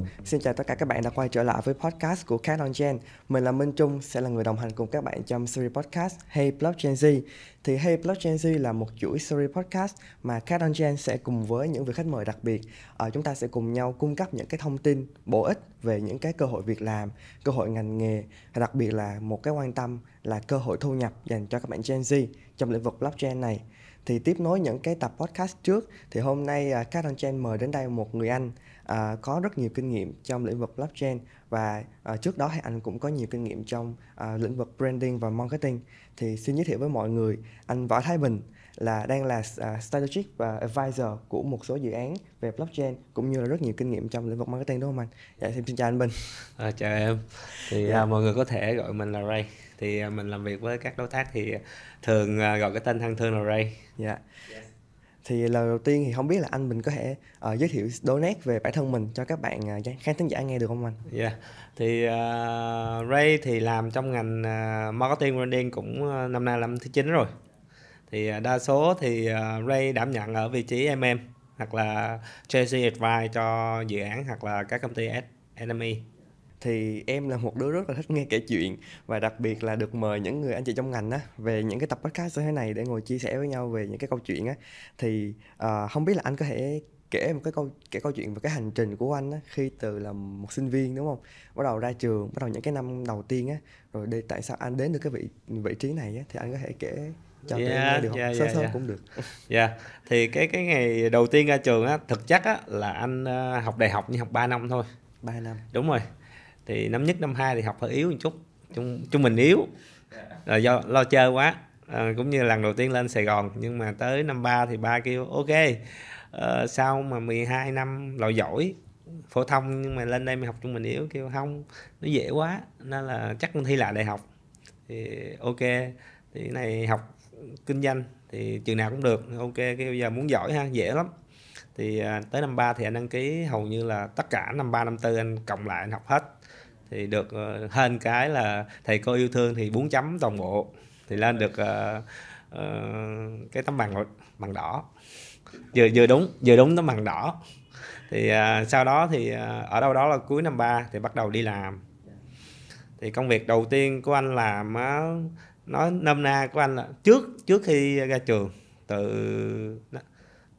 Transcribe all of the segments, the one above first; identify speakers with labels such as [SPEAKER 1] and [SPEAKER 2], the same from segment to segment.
[SPEAKER 1] Vâng, xin chào tất cả các bạn đã quay trở lại với podcast của Cat on Gen. Mình là Minh Trung, sẽ là người đồng hành cùng các bạn trong series podcast Hey Blockchain Z. Thì Hey Blockchain Z là một chuỗi series podcast mà Cat on Gen sẽ cùng với những vị khách mời đặc biệt, ở chúng ta sẽ cùng nhau cung cấp những cái thông tin bổ ích về những cái cơ hội việc làm, cơ hội ngành nghề, và đặc biệt là một cái quan tâm là cơ hội thu nhập dành cho các bạn Gen Z trong lĩnh vực blockchain này thì tiếp nối những cái tập podcast trước thì hôm nay ờ, uh, Cat on Chain mời đến đây một người anh uh, có rất nhiều kinh nghiệm trong lĩnh vực blockchain và uh, trước đó thì anh cũng có nhiều kinh nghiệm trong uh, lĩnh vực branding và marketing thì xin giới thiệu với mọi người anh Võ Thái Bình là đang là uh, strategic và advisor của một số dự án về blockchain cũng như là rất nhiều kinh nghiệm trong lĩnh vực marketing đúng không anh? Dạ xin, xin chào anh Bình.
[SPEAKER 2] À, chào em. Thì yeah. Dạ. uh, mọi người có thể gọi mình là Ray. Thì uh, mình làm việc với các đối tác thì thường uh, gọi cái tên thân thương là Ray.
[SPEAKER 1] Dạ. Yeah. Yes thì lời đầu tiên thì không biết là anh mình có thể uh, giới thiệu đôi nét về bản thân mình cho các bạn uh, khán thính giả nghe được không anh?
[SPEAKER 2] Dạ. Yeah. Thì uh, Ray thì làm trong ngành uh, marketing branding cũng uh, năm nay năm thứ 9 rồi. Thì uh, đa số thì uh, Ray đảm nhận ở vị trí MM hoặc là JC Advice cho dự án hoặc là các công ty SME
[SPEAKER 1] thì em là một đứa rất là thích nghe kể chuyện và đặc biệt là được mời những người anh chị trong ngành á về những cái tập podcast như thế này để ngồi chia sẻ với nhau về những cái câu chuyện á. Thì uh, không biết là anh có thể kể một cái câu kể câu chuyện về cái hành trình của anh á khi từ là một sinh viên đúng không? Bắt đầu ra trường bắt đầu những cái năm đầu tiên á rồi để tại sao anh đến được cái vị vị trí này á thì anh có thể kể cho yeah, dạ, nghe được không? yeah, sơ yeah, sơ yeah. cũng được.
[SPEAKER 2] Dạ yeah. thì cái cái ngày đầu tiên ra trường á thực chất á là anh uh, học đại học nhưng học 3 năm thôi.
[SPEAKER 1] 3 năm.
[SPEAKER 2] Đúng rồi thì năm nhất năm hai thì học hơi yếu một chút. Chung chung mình yếu. Là do lo chơi quá. À, cũng như lần đầu tiên lên Sài Gòn nhưng mà tới năm ba thì ba kêu ok ờ, uh, sau mà 12 năm loại giỏi phổ thông nhưng mà lên đây mình học trung mình yếu? Kêu không nó dễ quá nên là chắc thi lại đại học. Thì ok thì cái này học kinh doanh thì trường nào cũng được. Ok kêu bây giờ muốn giỏi ha dễ lắm. Thì à, tới năm ba thì anh đăng ký hầu như là tất cả năm ba năm tư anh cộng lại anh học hết thì được uh, cái là thầy cô yêu thương thì 4 chấm toàn bộ. Thì lên được uh, uh, cái tấm bằng bằng đỏ. Vừa vừa đúng vừa đúng tấm bằng đỏ. Thì uh, sau đó thì uh, ở đâu đó là cuối năm ba thì bắt đầu đi làm. Thì công việc đầu tiên của anh làm uh, nói nôm na của anh là trước trước khi ra trường từ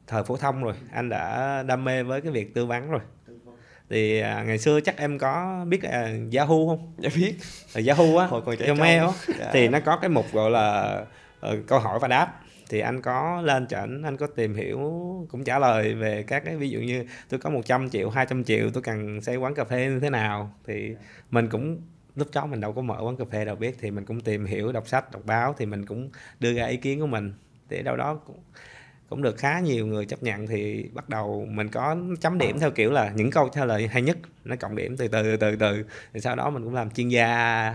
[SPEAKER 2] thời phổ thông rồi anh đã đam mê với cái việc tư vấn rồi thì à, ngày xưa chắc em có biết à, Yahoo không?
[SPEAKER 1] Dạ biết.
[SPEAKER 2] Là Yahoo á, hồi còn trẻ mail á, dạ. thì nó có cái mục gọi là uh, câu hỏi và đáp thì anh có lên cho anh anh có tìm hiểu cũng trả lời về các cái ví dụ như tôi có 100 triệu 200 triệu tôi cần xây quán cà phê như thế nào thì mình cũng lúc đó mình đâu có mở quán cà phê đâu biết thì mình cũng tìm hiểu đọc sách đọc báo thì mình cũng đưa ra ý kiến của mình thì đâu đó cũng cũng được khá nhiều người chấp nhận thì bắt đầu mình có chấm điểm theo kiểu là những câu trả lời hay nhất nó cộng điểm từ từ từ từ thì sau đó mình cũng làm chuyên gia.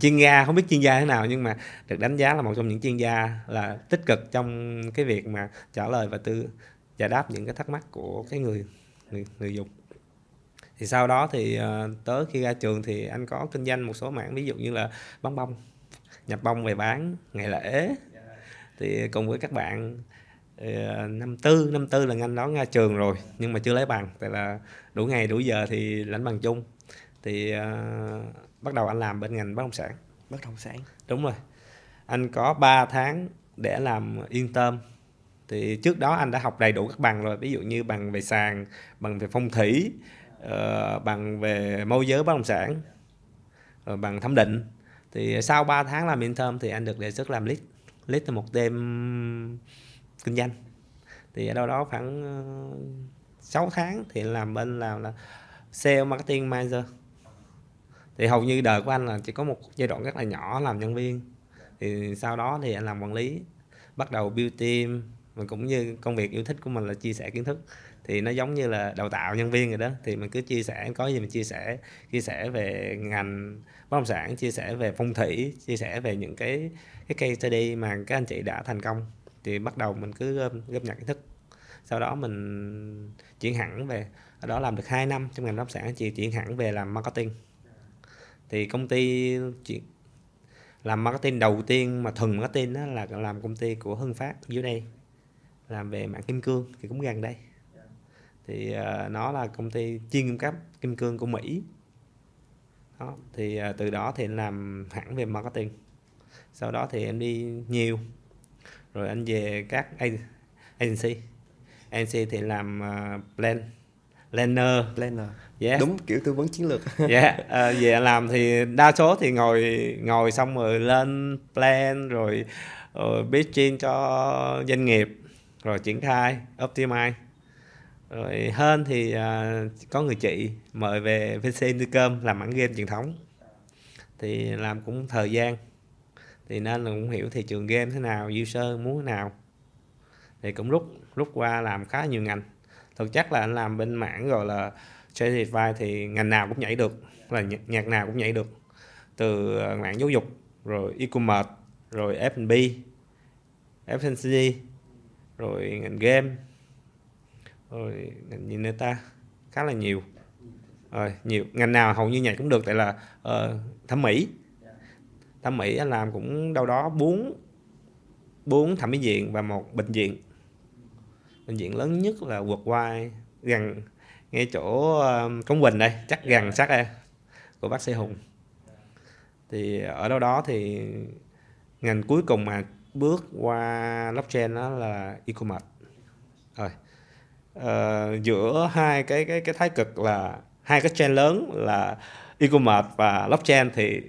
[SPEAKER 2] Chuyên gia không biết chuyên gia thế nào nhưng mà được đánh giá là một trong những chuyên gia là tích cực trong cái việc mà trả lời và tư giải đáp những cái thắc mắc của cái người người, người dùng. Thì sau đó thì uh, tới khi ra trường thì anh có kinh doanh một số mảng ví dụ như là bóng bông nhập bông về bán ngày lễ. Thì cùng với các bạn Ờ, năm tư năm tư là anh đó ra trường rồi nhưng mà chưa lấy bằng. Tại là đủ ngày đủ giờ thì lãnh bằng chung. Thì uh, bắt đầu anh làm bên ngành bất động sản.
[SPEAKER 1] Bất động sản.
[SPEAKER 2] Đúng rồi. Anh có 3 tháng để làm yên tâm. Thì trước đó anh đã học đầy đủ các bằng rồi. Ví dụ như bằng về sàn bằng về phong thủy uh, bằng về môi giới bất động sản uh, bằng thẩm định. Thì sau 3 tháng làm intern thì anh được đề xuất làm lead. Lead một đêm kinh doanh. Thì ở đâu đó khoảng ờ, 6 tháng thì làm bên làm là sale marketing manager. Thì hầu như đời của anh là chỉ có một giai đoạn rất là nhỏ làm nhân viên. Thì sau đó thì anh làm quản lý, bắt đầu build team, mà cũng như công việc yêu thích của mình là chia sẻ kiến thức. Thì nó giống như là đào tạo nhân viên rồi đó. Thì mình cứ chia sẻ, có gì mình chia sẻ chia sẻ về ngành bất động sản, chia sẻ về phong thủy, chia sẻ về những cái cái case study mà các anh chị đã thành công thì bắt đầu mình cứ gom, gom nhặt kiến thức. Sau đó mình chuyển hẳn về ở đó làm được 2 năm trong ngành bất động sản chị chuyển hẳn về làm marketing. Thì công ty chuyển làm marketing đầu tiên mà thuần marketing đó là làm công ty của Hưng Phát dưới đây làm về mạng kim cương thì cũng gần đây. Thì uh, nó là công ty chuyên cung cấp kim cương của Mỹ. Đó thì uh, từ đó thì làm hẳn về marketing. Sau đó thì em đi nhiều rồi anh về các agency. Agency thì làm uh, plan planner.
[SPEAKER 1] Planner.
[SPEAKER 2] Yes.
[SPEAKER 1] đúng kiểu tư vấn chiến lược.
[SPEAKER 2] Yeah. uh, về làm thì đa số thì ngồi ngồi xong rồi lên plan rồi uh, pitching cho doanh nghiệp rồi triển khai optimize. Rồi hơn thì uh, có người chị mời về VC Intercom làm mảng game truyền thống. Thì làm cũng thời gian thì nên là cũng hiểu thị trường game thế nào user muốn thế nào. Thì cũng rút rút qua làm khá nhiều ngành. Thực chất là anh làm bên mảng gọi là Shopify thì ngành nào cũng nhảy được là nhạc nào cũng nhảy được. Từ ờ, mạng giáo dục rồi e-commerce rồi F&B FNCG rồi ngành game rồi ngành gì nữa ta? Khá là nhiều. Rồi nhiều ngành nào hầu như nhảy cũng được tại là uh, thẩm mỹ thẩm mỹ anh làm cũng đâu đó bốn bốn thẩm mỹ viện và một bệnh viện. Bệnh viện lớn nhất là vượt qua gần ngay chỗ uh, cống quỳnh đây chắc gần sát đây của bác sĩ hùng. Thì ở đâu đó thì ngành cuối cùng mà bước qua blockchain đó là e-commerce. Rồi uh, giữa hai cái cái cái thái cực là hai cái trend lớn là e-commerce và blockchain thì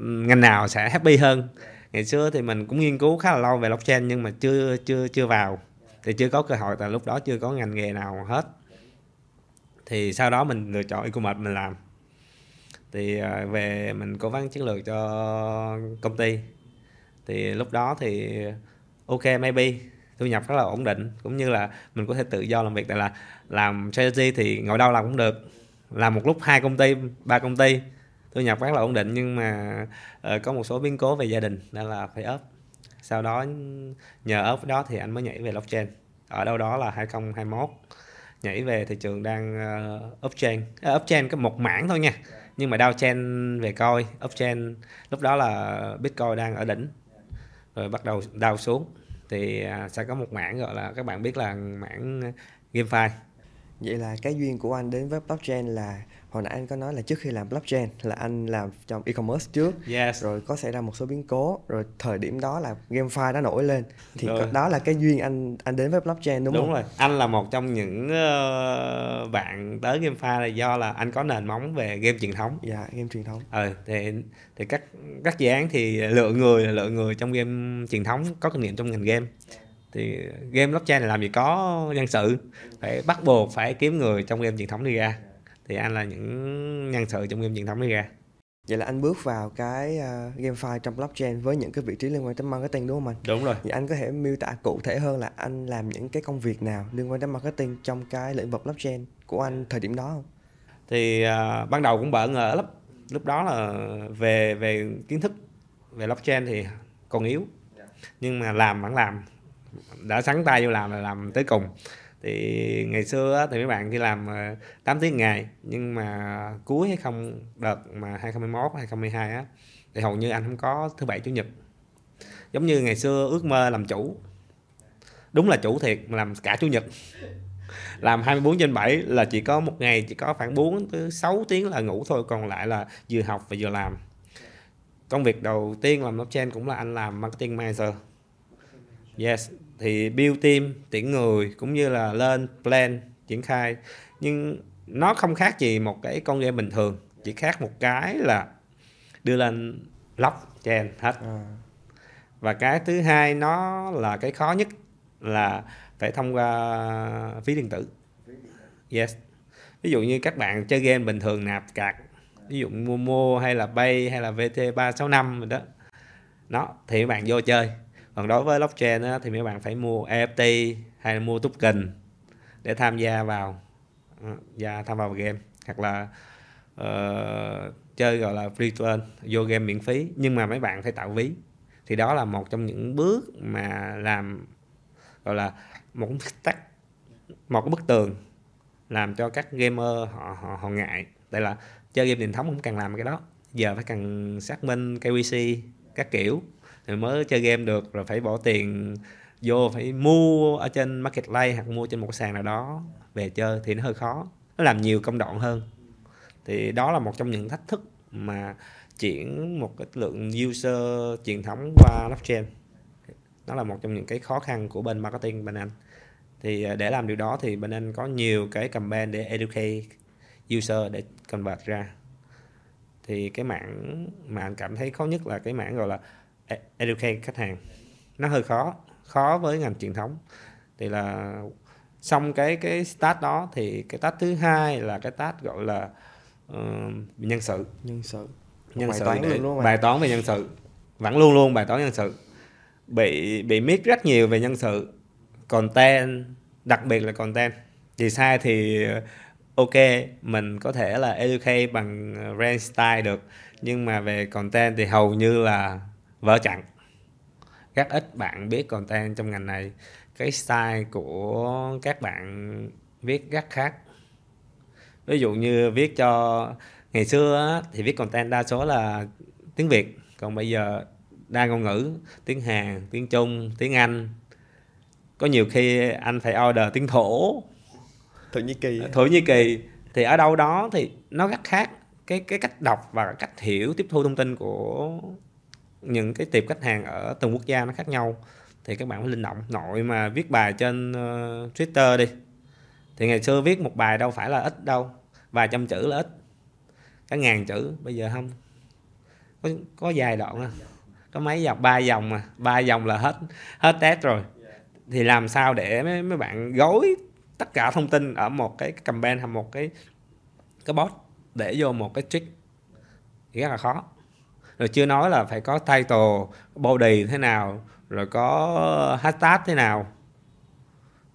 [SPEAKER 2] ngành nào sẽ happy hơn. Ngày xưa thì mình cũng nghiên cứu khá là lâu về blockchain nhưng mà chưa chưa chưa vào. Thì chưa có cơ hội, tại lúc đó chưa có ngành nghề nào hết. Thì sau đó mình lựa chọn e-commerce mình làm. Thì ờ, về mình cố vấn chiến lược cho công ty. Thì lúc đó thì ờ, ok, maybe, thu nhập rất là ổn định. Cũng như là mình có thể tự do làm việc, tại là làm strategy thì ngồi đâu làm cũng được. Làm một lúc hai công ty, ba công ty thu nhập rất là ổn định nhưng mà uh, có một số biến cố về gia đình nên là phải ốp sau đó nhờ ốp đó thì anh mới nhảy về blockchain. Ở đâu đó là 2021 nhảy về thị trường đang uh, upchain. Uh, upchain có một mảng thôi nha nhưng mà downchain về coi upchain lúc đó là bitcoin đang ở đỉnh. Rồi bắt đầu đau xuống. Thì uh, sẽ có một mảng gọi là các bạn biết là mảng GameFi.
[SPEAKER 1] Vậy là cái duyên của anh đến với blockchain là hồi nãy anh có nói là trước khi làm blockchain là anh làm trong e-commerce trước.
[SPEAKER 2] Yes.
[SPEAKER 1] rồi có xảy ra một số biến cố rồi thời điểm đó là GameFi đã nổi lên. Thì rồi. đó là cái duyên anh anh đến với blockchain đúng,
[SPEAKER 2] đúng
[SPEAKER 1] không?
[SPEAKER 2] rồi. Anh là một trong những uh, bạn tới GameFi là do là anh có nền móng về game truyền thống.
[SPEAKER 1] Dạ game truyền thống.
[SPEAKER 2] Ờ thì thì các các dự án thì lựa người là lựa người trong game truyền thống có kinh nghiệm trong ngành game. Thì game blockchain này làm gì có nhân sự phải bắt buộc phải kiếm người trong game truyền thống đi ra thì anh là những nhân sự trong game truyền thống đi ra
[SPEAKER 1] vậy là anh bước vào cái uh, GameFi trong blockchain với những cái vị trí liên quan tới marketing đúng không anh?
[SPEAKER 2] Đúng rồi.
[SPEAKER 1] Vậy anh có thể miêu tả cụ thể hơn là anh làm những cái công việc nào liên quan đến marketing trong cái lĩnh vực blockchain của anh thời điểm đó không?
[SPEAKER 2] Thì uh, ban đầu cũng bỡ ngỡ lắm. Lúc đó là về về kiến thức về blockchain thì còn yếu. Nhưng mà làm vẫn làm. Đã sắn tay vô làm là làm tới cùng thì ngày xưa thì mấy bạn đi làm ờ, 8 tiếng ngày, nhưng mà cuối hay không, đợt mà 2021 2022 á, thì hầu như anh không có thứ bảy, chủ nhật. Giống như ngày xưa ước mơ làm chủ. Đúng là chủ thiệt, mà làm cả chủ nhật. Làm 24 trên 7 là chỉ có một ngày, chỉ có khoảng 4 tới 6 tiếng là ngủ thôi, còn lại là vừa học và vừa làm. Công việc đầu tiên làm blockchain cũng là anh làm marketing manager. Yes thì build team tuyển người cũng như là lên plan triển khai. Nhưng nó không khác gì một cái con game bình thường chỉ khác một cái là đưa lên blockchain hết. À. và cái thứ hai nó là cái khó nhất là phải thông qua phí điện tử. Yes. Ví dụ như các bạn chơi game bình thường nạp cạc ví dụ Momo hay là Bay hay là VT 365 rồi đó. Nó thì các bạn vô chơi còn đối với blockchain á, thì mấy bạn phải mua NFT hay là mua token để tham gia vào ờ, và tham vào game. Hoặc là uh, chơi gọi là free to earn vô game miễn phí. Nhưng mà mấy bạn phải tạo ví. Thì đó là một trong những bước mà làm gọi là một tắc một cái bức tường làm cho các gamer họ họ, họ ngại. Tại là chơi game truyền thống không cần làm cái đó. Giờ phải cần xác minh KYC các kiểu thì mới chơi game được rồi phải bỏ tiền vô, phải mua ở trên marketplace hoặc mua trên một sàn nào đó về chơi thì nó hơi khó. Nó làm nhiều công đoạn hơn. Thì đó là một trong những thách thức mà chuyển một cái lượng user truyền thống qua blockchain. Nó là một trong những cái khó khăn của bên marketing bên anh. Thì à, để làm điều đó thì bên anh có nhiều cái campaign để educate user để convert ra. Thì cái mảng mà anh cảm thấy khó nhất là cái mảng gọi là educate khách hàng. Nó hơi khó khó với ngành truyền thống. Thì là xong cái cái start đó thì cái task thứ hai là cái task gọi là uh, nhân sự.
[SPEAKER 1] Nhân sự.
[SPEAKER 2] Nhân
[SPEAKER 1] bài
[SPEAKER 2] sự
[SPEAKER 1] toán
[SPEAKER 2] để-
[SPEAKER 1] luôn
[SPEAKER 2] bài toán về nhân sự. Vẫn luôn luôn bài toán nhân sự. Bị bị miss rất nhiều về nhân sự. Content đặc biệt là content. Thì sai thì ờ, ok mình có thể là educate bằng brand style được. Nhưng mà về content thì hầu như là vỡ chặn. Rất ít bạn biết content trong ngành này. Cái style của các bạn viết rất khác. Ví dụ như viết cho ngày xưa thì viết content đa số là tiếng Việt. Còn bây giờ đa ngôn ngữ tiếng Hàn tiếng Trung tiếng Anh. Có nhiều khi anh phải order tiếng thổ.
[SPEAKER 1] Thổ nhĩ kỳ.
[SPEAKER 2] Thổ Nhĩ Kỳ. Thì ở đâu đó thì nó rất khác. Cái cái cách đọc và cách hiểu tiếp thu thông tin của những cái tiệp khách hàng ở từng quốc gia nó khác nhau thì các bạn phải linh động nội mà viết bài trên uh, Twitter đi. Thì ngày xưa viết một bài đâu phải là ít đâu vài trăm chữ là ít cả ngàn chữ bây giờ không. Có, có dài đoạn à. có mấy dòng ba dòng mà ba dòng là hết hết test rồi. Thì làm sao để mấy, mấy bạn gói tất cả thông tin ở một cái campaign hay một cái cái bot để vô một cái trick? Thì rất là khó rồi chưa nói là phải có title body thế nào rồi có hashtag thế nào.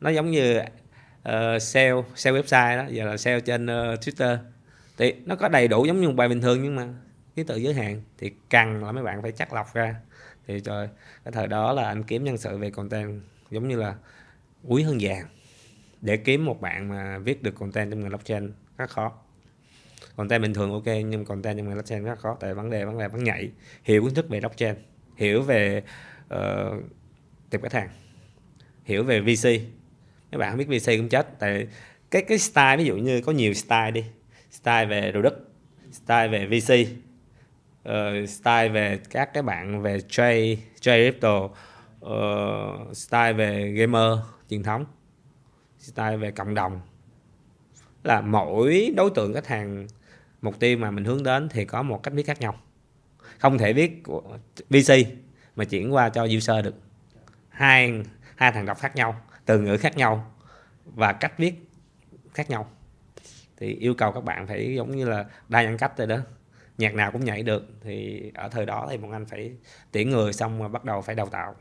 [SPEAKER 2] Nó giống như uh, sale sale website đó giờ là sale trên uh, Twitter. Thì nó có đầy đủ giống như một bài bình thường nhưng mà ký tự giới hạn thì cần là mấy bạn phải chắc lọc ra. Thì trời cái thời đó là anh kiếm nhân sự về content giống như là quý hơn vàng. Để kiếm một bạn mà viết được content trong ngành blockchain rất khó content bình thường ok nhưng content trong ngành blockchain rất khó tại vấn đề vấn đề vấn nhảy. Hiểu kiến thức về blockchain hiểu về ờ, uh, tiệp khách hàng hiểu về VC các bạn không biết VC cũng chết tại cái cái style ví dụ như có nhiều style đi. Style về đồ đất style về VC uh, ờ, style về các cái bạn về trade trade crypto uh, style về gamer truyền thống style về cộng đồng. Là mỗi đối tượng khách hàng mục tiêu mà mình hướng đến thì có một cách viết khác nhau. Không thể viết của VC mà chuyển qua cho user được. Hai hai thằng đọc khác nhau, từ ngữ khác nhau và cách viết khác nhau. Thì yêu cầu các bạn phải giống như là đa nhân cách rồi đó. Nhạc nào cũng nhảy được thì ở thời đó thì một anh phải tuyển người xong mà bắt đầu phải đào tạo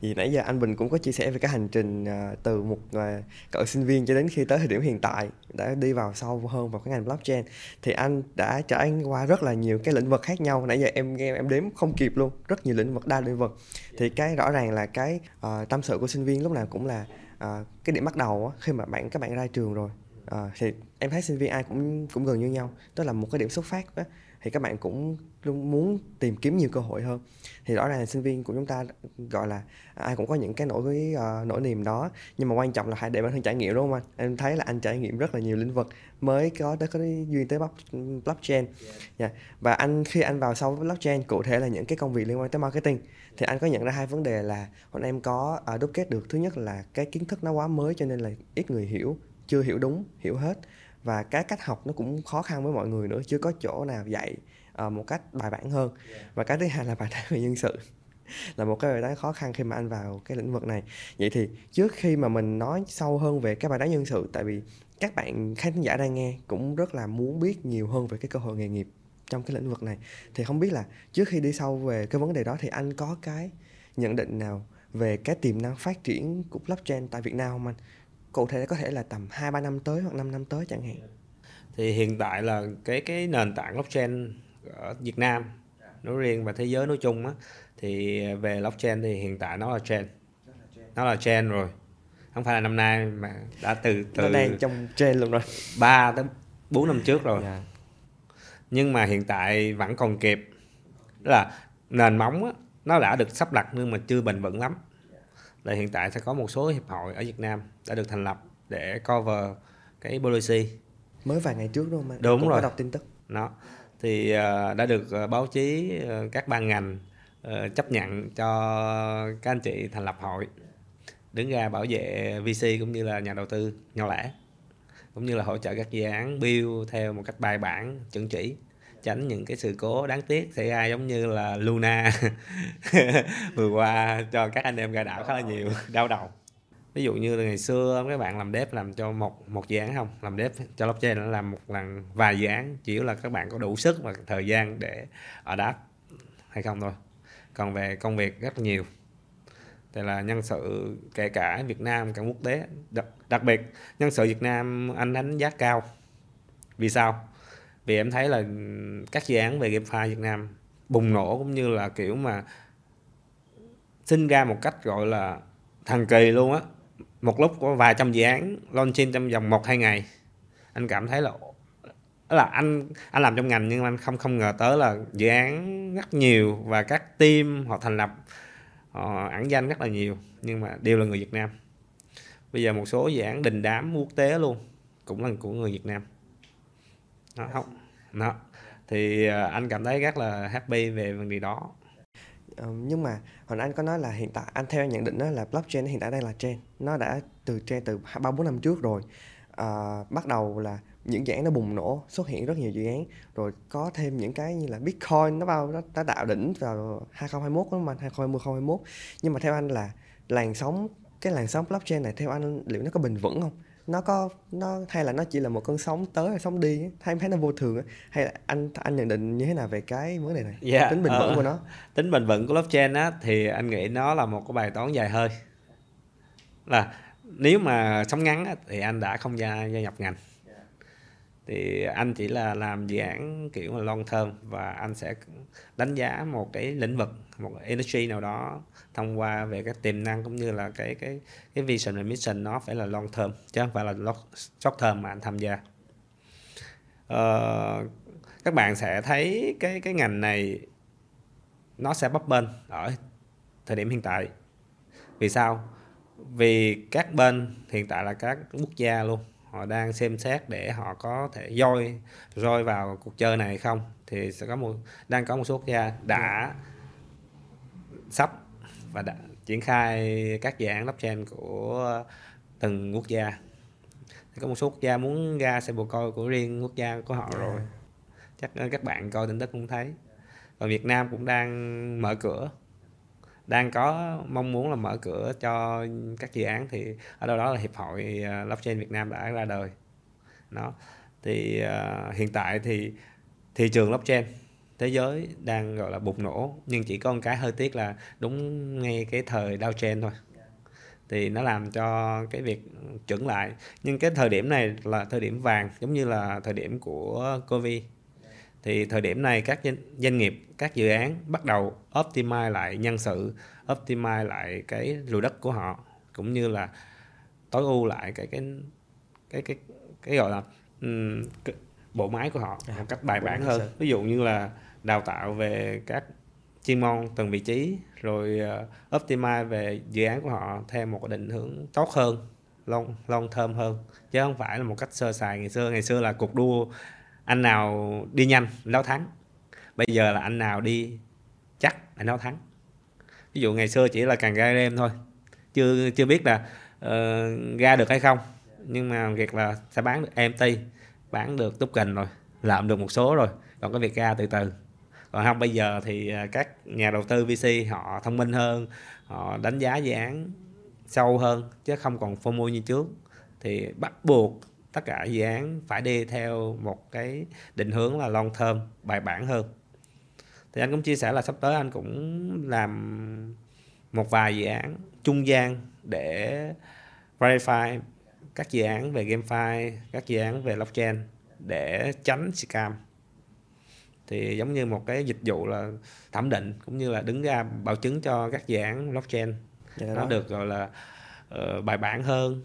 [SPEAKER 1] vì nãy giờ anh Bình cũng có chia sẻ về cái hành trình à, từ một à, cậu sinh viên cho đến khi tới thời điểm hiện tại đã đi vào sâu hơn vào cái ngành blockchain. Thì anh đã trải qua rất là nhiều cái lĩnh vực khác nhau. Nãy giờ em nghe em đếm không kịp luôn rất nhiều lĩnh vực đa lĩnh vực. Thì cái rõ ràng là cái uh, tâm sự của sinh viên lúc nào cũng là uh, cái điểm bắt đầu á, khi mà bạn các bạn ra trường rồi. Uh, thì em thấy sinh viên ai cũng cũng gần như nhau tức là một cái điểm xuất phát á, thì các bạn cũng luôn muốn tìm kiếm nhiều cơ hội hơn. Thì rõ ràng là sinh viên của chúng ta gọi là ai cũng có những cái nỗi uh, nỗi niềm đó. Nhưng mà quan trọng là hãy để bản thân trải nghiệm đúng không anh? Em thấy là anh trải nghiệm rất là nhiều lĩnh vực mới có tới có duyên tới block- blockchain. Yeah. và anh khi anh vào sâu với blockchain cụ thể là những cái công việc liên quan tới marketing thì anh có nhận ra hai vấn đề là bọn em có uh, đúc kết được thứ nhất là cái kiến thức nó quá mới cho nên là ít người hiểu chưa hiểu đúng hiểu hết. Và cái cách học nó cũng khó khăn với mọi người nữa chưa có chỗ nào dạy uh, một cách bài bản hơn. Và cái thứ hai là bài toán về nhân sự. Là một cái bài toán khó khăn khi mà anh vào cái lĩnh vực này. Vậy thì trước khi mà mình nói sâu hơn về cái bài toán nhân sự tại vì các bạn khán giả đang nghe cũng rất là muốn biết nhiều hơn về cái cơ hội nghề nghiệp trong cái lĩnh vực này. Thì không biết là trước khi đi sâu về cái vấn đề đó thì anh có cái nhận định nào về cái tiềm năng phát triển của blockchain tại Việt Nam không anh? Cụ thể có thể là tầm 2 3 năm tới hoặc 5 năm tới chẳng hạn.
[SPEAKER 2] thì hiện tại là cái cái nền tảng blockchain ở Việt Nam nói riêng và thế giới nói chung á thì về blockchain thì hiện tại nó là trend nó là trend rồi. Không phải là năm nay mà đã từ
[SPEAKER 1] Nó
[SPEAKER 2] từ
[SPEAKER 1] đang trong trend luôn rồi.
[SPEAKER 2] 3 tới 4 năm trước rồi.
[SPEAKER 1] Dạ.
[SPEAKER 2] nhưng mà hiện tại vẫn còn kịp. Tức là nền móng á, nó đã được sắp đặt nhưng mà chưa bền vững lắm. Là hiện tại sẽ có một số hiệp hội ở Việt Nam đã được thành lập để cover cái policy.
[SPEAKER 1] Mới vài ngày trước đúng không?
[SPEAKER 2] Đúng
[SPEAKER 1] Cũng
[SPEAKER 2] rồi.
[SPEAKER 1] có đọc tin tức.
[SPEAKER 2] Đó thì uh, đã được uh, báo chí uh, các ban ngành chấp nhận cho các anh chị thành lập hội đứng ra bảo vệ VC cũng như là nhà đầu tư nhỏ lẻ cũng như là hỗ trợ các dự án build theo một cách bài bản chuẩn chỉ tránh những cái sự cố đáng tiếc xảy ra giống như là Luna vừa qua cho các anh em ra đảo khá là nhiều đau đầu ví dụ như là ngày xưa các bạn làm dev làm cho một một dự án không? Làm dev cho blockchain nó làm một lần vài dự án chỉ là các bạn có đủ sức và thời gian để ở đáp hay không thôi. Còn về công việc rất nhiều. Thì là nhân sự kể cả Việt Nam cả quốc tế đặc, đặc biệt nhân sự Việt Nam anh đánh giá cao. Vì sao? Vì em thấy là các dự án về GameFi Việt Nam bùng nổ cũng như là kiểu mà sinh ra một cách gọi là thần kỳ luôn á một lúc có vài trăm dự án launching trong vòng một, hai ngày. Anh cảm thấy là là anh anh làm trong ngành nhưng anh không không ngờ tới là dự án rất nhiều và các team họ thành lập, họ ẩn danh rất là nhiều, nhưng mà đều là người Việt Nam. Bây giờ một số dự án đình đám quốc tế luôn, cũng là của người Việt Nam. Đó, không, đó. Thì ờ, anh cảm thấy rất là happy về vấn đề đó.
[SPEAKER 1] Ờ, nhưng mà hồi nãy anh có nói là hiện tại anh theo nhận định đó là blockchain hiện tại đang là trend nó đã từ trend từ ba bốn năm trước rồi. À, bắt đầu là những dự án nó bùng nổ xuất hiện rất nhiều dự án. Rồi có thêm những cái như là bitcoin nó bao nó đã tạo đỉnh vào 2021 đúng không anh? 2020 2021 nhưng mà theo anh là làn sóng cái làn sóng blockchain này theo anh liệu nó có bền vững không? Nó có nó hay là nó chỉ là một cơn sóng tới hay sóng đi hay em thấy nó vô thường á hay là anh anh nhận định như thế nào về cái vấn đề này?
[SPEAKER 2] Yeah,
[SPEAKER 1] tính bền vững
[SPEAKER 2] uh,
[SPEAKER 1] của nó.
[SPEAKER 2] tính bền vững của blockchain á thì anh nghĩ nó là một cái bài toán dài hơi. Là nếu mà sống ngắn á, thì anh đã không gia, gia nhập ngành thì anh chỉ là làm dự án kiểu là long term và anh sẽ đánh giá một cái lĩnh vực một industry nào đó thông qua về cái tiềm năng cũng như là cái cái cái vision và mission nó phải là long term chứ không phải là short term mà anh tham gia. Uh, các bạn sẽ thấy cái cái ngành này nó sẽ bấp bênh ở thời điểm hiện tại. Vì sao? Vì các bên hiện tại là các quốc gia luôn họ đang xem xét để họ có thể roi roi vào cuộc chơi này không? Thì sẽ có một đang có một số quốc gia đã sắp và đã triển khai các dự án blockchain của từng quốc gia. Thì có một số quốc gia muốn ra sẽ bộ coi của riêng quốc gia của họ rồi. Chắc các bạn coi tin tức cũng thấy. Và Việt Nam cũng đang mở cửa đang có mong muốn là mở cửa cho các dự án thì ở đâu đó là hiệp hội à, blockchain Việt Nam đã ra đời. Nó thì uh, hiện tại thì thị trường blockchain thế giới đang gọi là bùng nổ nhưng chỉ có một cái hơi tiếc là đúng ngay cái thời downtrend thôi. Thì nó làm cho cái việc chuẩn lại. Nhưng cái thời điểm này là thời điểm vàng giống như là thời điểm của covid thì thời điểm này các doanh nghiệp các dự án bắt đầu optimize lại nhân sự optimize lại cái lùi đất của họ cũng như là tối ưu lại cái cái cái cái cái gọi là um, cái bộ máy của họ à, một cách bài bản hơn. ví dụ như là đào tạo về các chuyên môn từng vị trí rồi uh, optimize về dự án của họ theo một định hướng tốt hơn long long term hơn. Chứ không phải là một cách sơ sài. Ngày xưa ngày xưa là cuộc đua anh nào đi nhanh đấu thắng. Bây giờ là anh nào đi chắc anh đấu thắng. Ví dụ ngày xưa chỉ là càng ra đêm thôi. Chưa chưa biết là uh, ra được hay không. Nhưng mà việc là sẽ bán được MT bán được token rồi làm được một số rồi. Còn cái việc ra từ từ. Còn không bây giờ thì ờ, các nhà đầu tư VC họ thông minh hơn họ đánh giá dự án sâu hơn chứ không còn FOMO như trước. Thì bắt buộc tất cả dự án phải đi theo một cái định hướng là long term bài bản hơn thì anh cũng chia sẻ là sắp tới anh cũng làm một vài dự án trung gian để verify các dự án về GameFi, các dự án về blockchain để tránh scam. Thì giống như một cái dịch vụ là thẩm định cũng như là đứng ra bảo chứng cho các dự án blockchain dạ, nó đó. được gọi là uh, bài bản hơn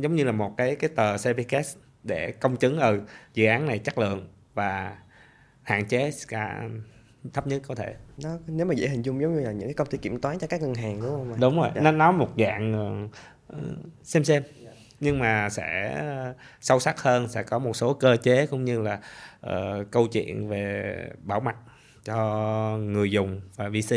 [SPEAKER 2] giống như là một cái cái tờ certificate để công chứng ừ dự án này chất lượng và hạn chế scam thấp nhất có thể
[SPEAKER 1] nó nếu mà dễ hình dung giống như là những cái công ty kiểm toán cho các ngân hàng đúng không ạ?
[SPEAKER 2] đúng rồi
[SPEAKER 1] Dạ.
[SPEAKER 2] nó nó một dạng ờ, xem xem nhưng mà sẽ sâu sắc hơn sẽ có một số cơ chế cũng như là ờ, câu chuyện về bảo mật cho người dùng và VC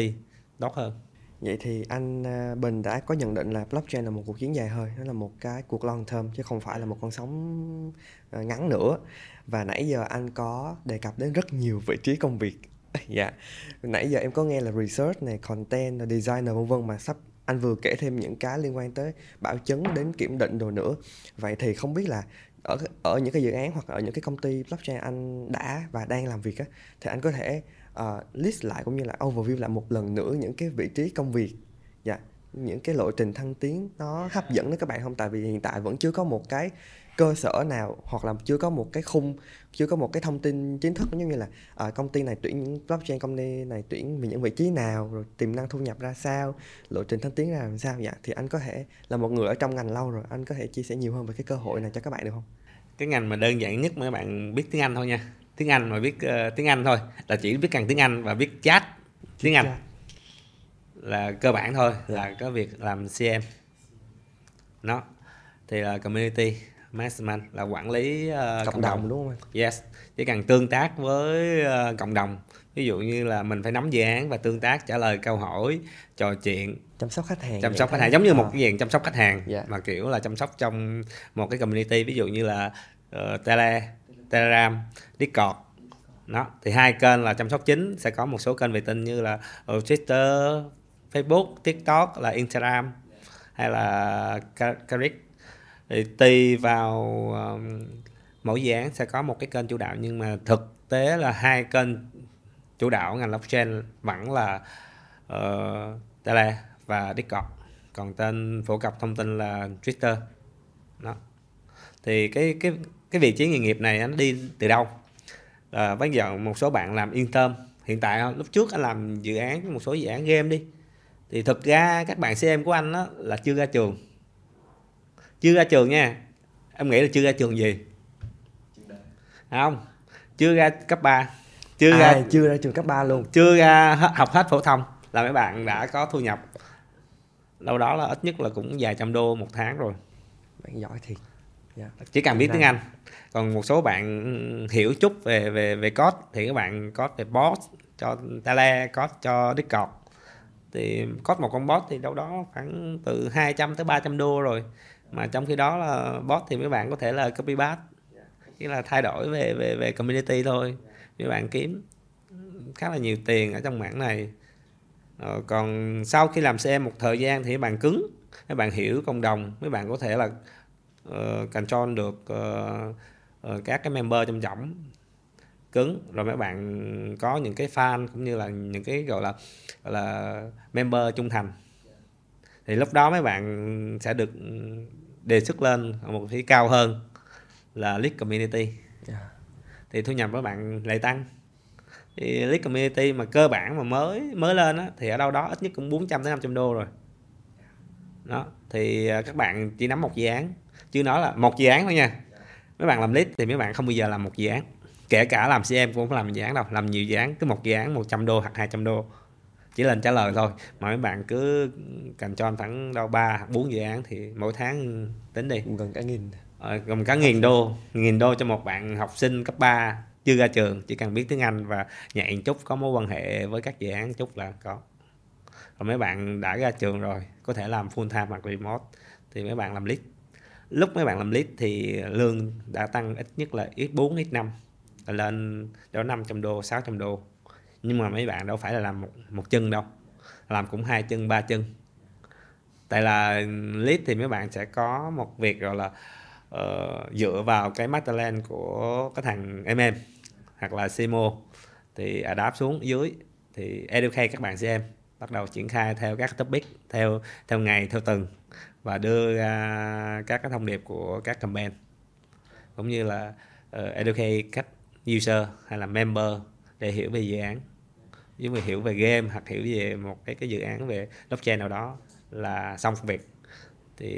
[SPEAKER 2] tốt hơn
[SPEAKER 1] Vậy thì anh à, Bình đã có nhận định là blockchain là một cuộc chiến dài hơi, nó là một cái cuộc long term chứ không phải là một con sóng à, ngắn nữa. Và nãy giờ anh có đề cập đến rất nhiều vị trí công việc. Dạ. Nãy giờ em có nghe là research này, content, designer vân vân mà sắp anh vừa kể thêm những cái liên quan tới bảo chứng đến kiểm định đồ nữa. Vậy thì không biết là ở ở những cái dự án hoặc ở những cái công ty blockchain anh đã và đang làm việc á thì anh có thể uh, list lại cũng như là overview lại một lần nữa những cái vị trí công việc. Dạ những cái lộ trình thăng tiến nó hấp dẫn đến các bạn không? Tại vì hiện tại vẫn chưa có một cái cơ sở nào hoặc là chưa có một cái khung chưa có một cái thông tin chính thức giống như là ờ, công ty này tuyển những blockchain công ty này tuyển về những vị trí nào rồi tiềm năng thu nhập ra sao lộ trình thăng tiến ra làm sao? Dạ thì anh có thể là một người ở trong ngành lâu rồi anh có thể chia sẻ nhiều hơn về cái cơ hội này cho các bạn được không?
[SPEAKER 2] Cái ngành mà đơn giản nhất mà các bạn biết tiếng Anh thôi nha tiếng Anh mà biết ờ, tiếng Anh thôi. Là chỉ biết cần tiếng Anh và biết chat tiếng Anh.
[SPEAKER 1] Chat.
[SPEAKER 2] là cơ bản thôi là có việc làm CM nó thì là community management là quản lý ờ,
[SPEAKER 1] cộng đồng đúng không
[SPEAKER 2] Yes, chỉ cần tương tác với ờ, cộng đồng. Ví dụ như là mình phải nắm dự án và tương tác trả lời câu hỏi, trò chuyện,
[SPEAKER 1] chăm sóc khách hàng
[SPEAKER 2] chăm sóc khách hàng giống như một cái dạng chăm sóc khách hàng
[SPEAKER 1] Dạ.
[SPEAKER 2] mà kiểu là chăm sóc trong một cái community. Ví dụ như là ờ, Tele, Telegram, Discord. Đó, thì hai kênh là chăm sóc chính sẽ có một số kênh về tin như là ờ, Twitter, Facebook, TikTok là Instagram hay là Ca- Caric thì tùy vào um, mỗi dự án sẽ có một cái kênh chủ đạo nhưng mà thực tế là hai kênh chủ đạo ngành blockchain vẫn là uh, Tele và Discord. Còn tên phổ cập thông tin là Twitter. Đó. Thì cái cái cái vị trí nghề nghiệp này nó đi từ đâu? À, bây giờ một số bạn làm yên tâm hiện tại lúc trước anh làm dự án một số dự án game đi. Thì thực ra các bạn CM của anh đó là chưa ra trường. Chưa ra trường nha. Em nghĩ là chưa ra trường gì? Không chưa ra cấp 3 chưa
[SPEAKER 1] à,
[SPEAKER 2] ra
[SPEAKER 1] chưa ra trường cấp 3 luôn.
[SPEAKER 2] Chưa ra học hết phổ thông. Là mấy bạn đã có thu nhập. Đâu đó là ít nhất là cũng vài trăm đô một tháng rồi.
[SPEAKER 1] Bạn giỏi thiệt. Dạ.
[SPEAKER 2] Chỉ cần biết tiếng Anh còn một số bạn hiểu chút về về về code thì các bạn code về bot cho Tele code cho Discord. Thì code một con bot thì đâu đó khoảng từ 200 tới 300 đô rồi. Mà trong khi đó là bot thì mấy bạn có thể là copy paste. Chỉ là thay đổi về về về community thôi. Mấy bạn kiếm khá là nhiều tiền ở trong mảng này. Ờ, còn sau khi làm CM một thời gian thì mấy bạn cứng mấy bạn hiểu cộng đồng mấy bạn có thể là uh, control được uh, ờ, các cái member trong trọng cứng. Rồi mấy bạn có những cái fan cũng như là những cái gọi là gọi là member trung thành. Thì lúc đó mấy bạn sẽ được đề xuất lên ở một phía cao hơn là lead community. Thì thu nhập của bạn lại tăng. Thì lead community mà cơ bản mà mới mới lên á thì ở đâu đó ít nhất cũng 400 tới 500 đô rồi. Đó thì à, các bạn chỉ nắm một dự án. Chứ nói là một dự án thôi nha mấy bạn làm lead thì mấy bạn không bao giờ làm một dự án. Kể cả làm CM cũng không làm dự án đâu. Làm nhiều dự án cứ một dự án 100 đô hoặc 200 đô. Chỉ lên trả lời thôi. Mà mấy bạn cứ cần cho khoảng đâu ba hoặc bốn dự án thì mỗi tháng tính đi.
[SPEAKER 1] Gần cả nghìn.
[SPEAKER 2] Ờ, gồm cả nghìn đô. Nghìn đô cho một bạn học sinh cấp 3 chưa ra trường chỉ cần biết tiếng Anh và nhạy chút có mối quan hệ với các dự án chút là có. Còn mấy bạn đã ra trường rồi có thể làm full time hoặc remote thì mấy bạn làm lead lúc mấy bạn làm lead thì lương đã tăng ít nhất là ít 4 ít 5 là lên đó 500 đô 600 đô. Nhưng mà mấy bạn đâu phải là làm một, một chân đâu. Làm cũng hai chân ba chân. Tại là lead thì mấy bạn sẽ có một việc gọi là uh, dựa vào cái masterland của cái thằng MM hoặc là CMO thì adapt xuống dưới thì educate các bạn xem bắt đầu triển khai theo các topic theo theo ngày theo tuần và đưa ra các cái thông điệp của các campaign cũng như là uh, educate các user hay là member để hiểu về dự án. Nếu mà hiểu về game hoặc hiểu về một cái cái dự án về blockchain nào đó là xong việc. Thì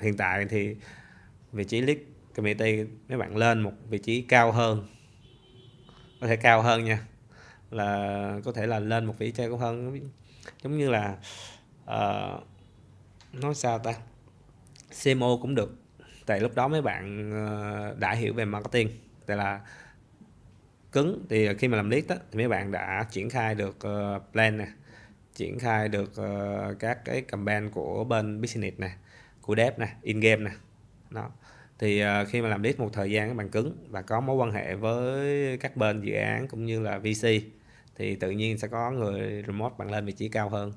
[SPEAKER 2] hiện tại thì vị trí lead community mấy bạn lên một vị trí cao hơn có thể cao hơn nha là có thể là lên một vị trí cao hơn. Giống như là uh, nói sao ta? CMO cũng được. Tại lúc đó mấy bạn ờ, đã hiểu về marketing. Tại là cứng thì khi mà làm lead đó, thì mấy bạn đã triển khai được ờ, plan nè. Triển khai được ờ, các cái campaign của bên business nè của dev nè in game nè. Đó. Thì khi mà làm lead một thời gian các bạn cứng và có mối quan hệ với các bên dự án cũng như là VC thì tự nhiên sẽ có người remote bạn lên vị trí cao hơn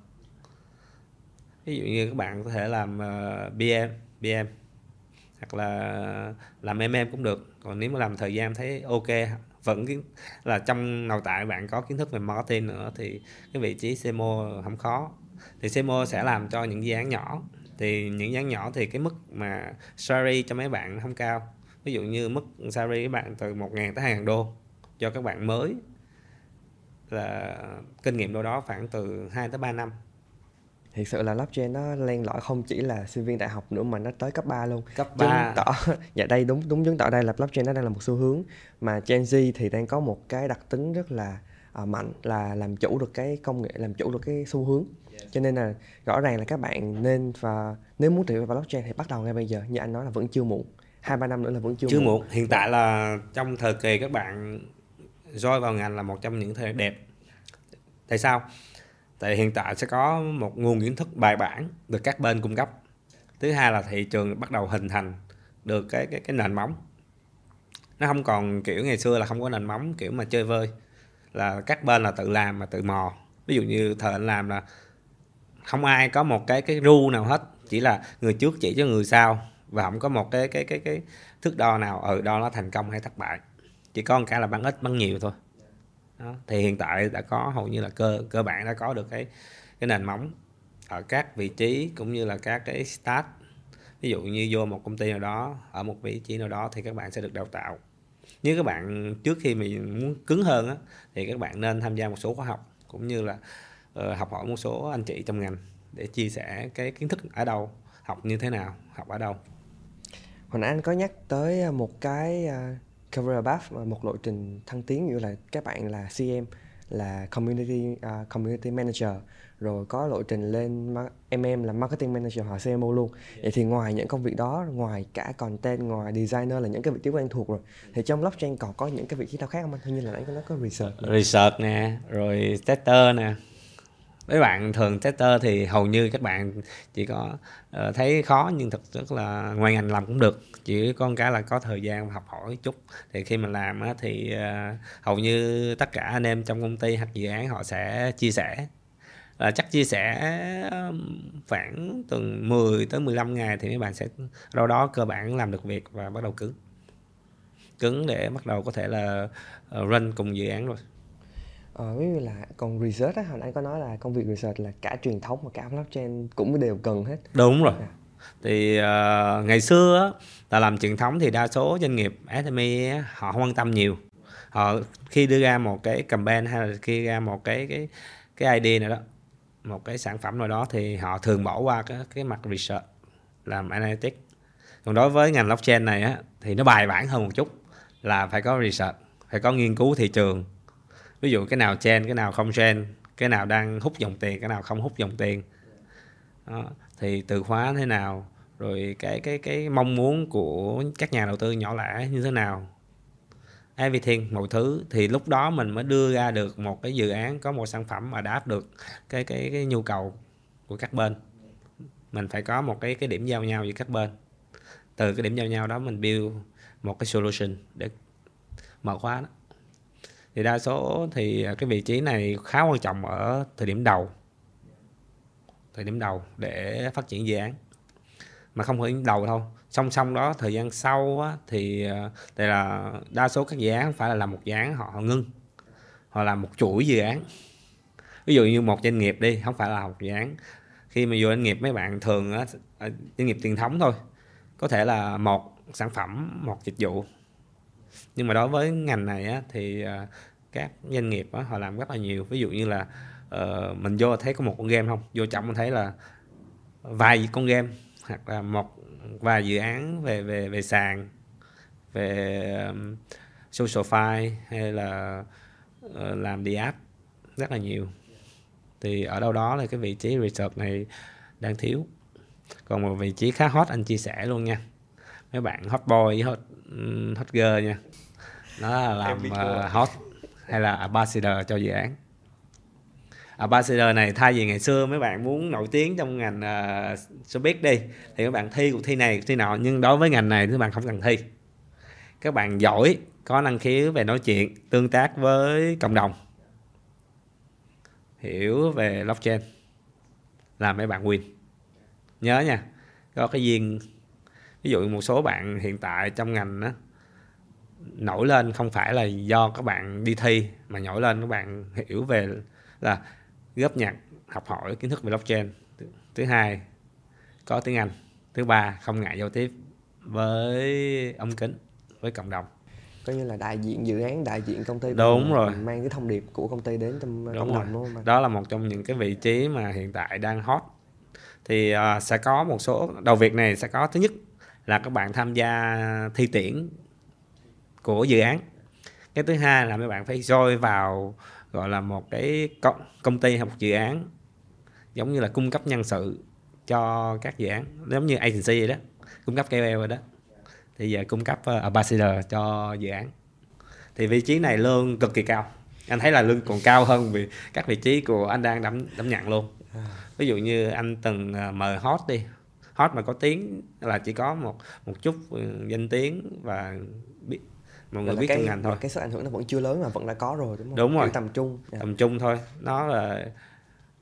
[SPEAKER 2] ví dụ như các bạn có thể làm ờ, BM BM hoặc là làm MM cũng được. Còn nếu mà làm thời gian thấy ok, vẫn kiến, là trong đào tạo bạn có kiến thức về marketing nữa thì cái vị trí CMO không khó. Thì CMO sẽ làm cho những dự án nhỏ. Thì những dự án nhỏ thì cái mức mà salary cho mấy bạn không cao. Ví dụ như mức salary các bạn từ 1.000 tới 2.000 đô cho các bạn mới là kinh nghiệm đâu đó khoảng từ 2 tới 3 năm.
[SPEAKER 1] Thực sự là blockchain nó len lỏi không chỉ là sinh viên đại học nữa mà nó tới cấp 3 luôn.
[SPEAKER 2] Cấp 3.
[SPEAKER 1] Chứng tỏ dạ đây đúng đúng chứng tỏ đây là blockchain nó đang là một xu hướng mà Gen Z thì đang có một cái đặc tính rất là uh, mạnh là làm chủ được cái công nghệ, làm chủ được cái xu hướng. Cho nên là rõ ràng là các bạn nên và nếu muốn tìm vào blockchain thì bắt đầu ngay bây giờ như anh nói là vẫn chưa muộn. Hai ba năm nữa là vẫn chưa,
[SPEAKER 2] chưa muộn. muộn. Hiện tại là trong thời kỳ các bạn join vào ngành là một trong những thời đẹp. Tại sao? Tại hiện tại sẽ có một nguồn kiến thức bài bản được các bên cung cấp. Thứ hai là thị trường bắt đầu hình thành được cái cái cái nền móng. Nó không còn kiểu ngày xưa là không có nền móng kiểu mà chơi vơi. Là các bên là tự làm mà tự mò. Ví dụ như thời anh làm là không ai có một cái cái ru nào hết. Chỉ là người trước chỉ cho người sau và không có một cái cái cái cái thước đo nào ở ừ, đo nó thành công hay thất bại. Chỉ có một cái là bán ít bán nhiều thôi đó. thì hiện tại đã có hầu như là cơ cơ bản đã có được cái cái nền móng ở các vị trí cũng như là các cái start ví dụ như vô một công ty nào đó ở một vị trí nào đó thì các bạn sẽ được đào tạo. Nếu các bạn trước khi mình muốn cứng hơn á, thì các bạn nên tham gia một số khóa học cũng như là uh, học hỏi một số anh chị trong ngành để chia sẻ cái kiến thức ở đâu học như thế nào học ở đâu.
[SPEAKER 1] Hồi nãy anh có nhắc tới à, một cái uh, career path một lộ trình thăng tiến như là các bạn là CM là community uh, community manager rồi có lộ trình lên MM là marketing manager hoặc CMO luôn. Vậy thì ngoài những công việc đó ngoài cả content ngoài designer là những cái vị trí quen thuộc rồi thì trong blockchain còn có những cái vị trí nào khác không anh? Như là nãy nó có research
[SPEAKER 2] research nè rồi tester nè với bạn thường tester thì hầu như các bạn chỉ có uh, thấy khó nhưng thực chất là ngoài ngành làm cũng được. Chỉ con cái là có thời gian học hỏi chút. Thì khi mà làm á, thì uh, hầu như tất cả anh em trong công ty hoặc dự án họ sẽ chia sẻ. Là chắc chia sẻ khoảng từ 10 tới 15 ngày thì mấy bạn sẽ đâu đó cơ bản làm được việc và bắt đầu cứng. Cứng để bắt đầu có thể là run cùng dự án rồi.
[SPEAKER 1] Ờ, ví dụ là còn research á, hồi nãy có nói là công việc research là cả truyền thống và cả blockchain cũng đều cần hết.
[SPEAKER 2] Đúng rồi. À. Thì uh, ngày xưa á, là làm truyền thống thì đa số doanh nghiệp SME họ không quan tâm nhiều. Họ khi đưa ra một cái campaign hay là khi ra một cái cái cái ID nào đó, một cái sản phẩm nào đó thì họ thường bỏ qua cái cái mặt research làm analytics. Còn đối với ngành blockchain này á thì nó bài bản hơn một chút là phải có research, phải có nghiên cứu thị trường ví dụ cái nào chen cái nào không chen cái nào đang hút dòng tiền, cái nào không hút dòng tiền. Đó. thì từ khóa thế nào, rồi cái cái cái mong muốn của các nhà đầu tư nhỏ lẻ như thế nào. Everything, mọi thứ. Thì lúc đó mình mới đưa ra được một cái dự án có một sản phẩm mà đáp được cái cái cái nhu cầu của các bên. Mình phải có một cái cái điểm giao nhau giữa các bên. Từ cái điểm giao nhau đó mình build một cái solution để mở khóa đó thì đa số thì à, cái vị trí này khá quan trọng ở thời điểm đầu. Thời điểm đầu để phát triển dự án. Mà không phải đầu thôi song song đó thời gian sau á, thì à, đây là đa số các dự án không phải là làm một dự án họ, họ ngưng. Họ làm một chuỗi dự án. Ví dụ như một doanh nghiệp đi không phải là một dự án. Khi mà vô doanh nghiệp mấy bạn thường á, à, doanh nghiệp truyền thống thôi. Có thể là một sản phẩm một dịch vụ nhưng mà đối với ngành này á, thì uh, các doanh nghiệp á, họ làm rất là nhiều. Ví dụ như là uh, mình vô thấy có một con game không? Vô trọng mình thấy là vài con game hoặc là một vài dự án về về về sàn về um, social file hay là uh, làm đi app rất là nhiều. Thì ở đâu đó là cái vị trí research này đang thiếu. Còn một vị trí khá hot anh chia sẻ luôn nha. Mấy bạn hot boy hot hot girl nha. Nó là làm uh,
[SPEAKER 1] rồi.
[SPEAKER 2] hot hay là ambassador cho dự án. Ambassador này thay vì ngày xưa mấy bạn muốn nổi tiếng trong ngành uh, showbiz đi thì các bạn thi cuộc thi này cuộc thi nọ nhưng đối với ngành này thì các bạn không cần thi. Các bạn giỏi có năng khiếu về nói chuyện tương tác với cộng đồng hiểu về blockchain là mấy bạn win. Nhớ nha có cái duyên ví dụ một số bạn hiện tại trong ngành á nổi lên không phải là do các bạn đi thi mà nổi lên các bạn hiểu về là góp nhặt học hỏi kiến thức về blockchain. Thứ hai có tiếng anh. Thứ ba không ngại giao tiếp với ống kính với cộng đồng.
[SPEAKER 1] Coi như là đại diện dự án đại diện công ty
[SPEAKER 2] Đúng rồi.
[SPEAKER 1] mang cái thông điệp của công ty đến trong
[SPEAKER 2] Đúng
[SPEAKER 1] cộng đồng đúng không
[SPEAKER 2] đó là một trong những cái vị trí mà hiện tại đang hot. Thì à, sẽ có một số đầu việc này sẽ có thứ nhất là các bạn tham gia thi tuyển của dự án. Cái thứ hai là mấy bạn phải join vào gọi là một cái công, công ty hay một dự án giống như là cung cấp nhân sự cho các dự án giống như agency vậy đó cung cấp KOL rồi đó. Thì giờ cung cấp uh, ambassador cho dự án. Thì vị trí này lương cực kỳ cao. Anh thấy là lương còn cao hơn vì các vị trí của anh đang đảm đảm nhận luôn. Ví dụ như anh từng ờ, mời hot đi hot mà có tiếng là chỉ có một một chút ừ, danh tiếng và biết mọi người biết
[SPEAKER 1] cái,
[SPEAKER 2] ngành thôi
[SPEAKER 1] cái sức ảnh hưởng nó vẫn chưa lớn mà vẫn đã có rồi đúng không?
[SPEAKER 2] Đúng rồi.
[SPEAKER 1] Kiểu tầm trung. Dạ.
[SPEAKER 2] tầm trung thôi nó là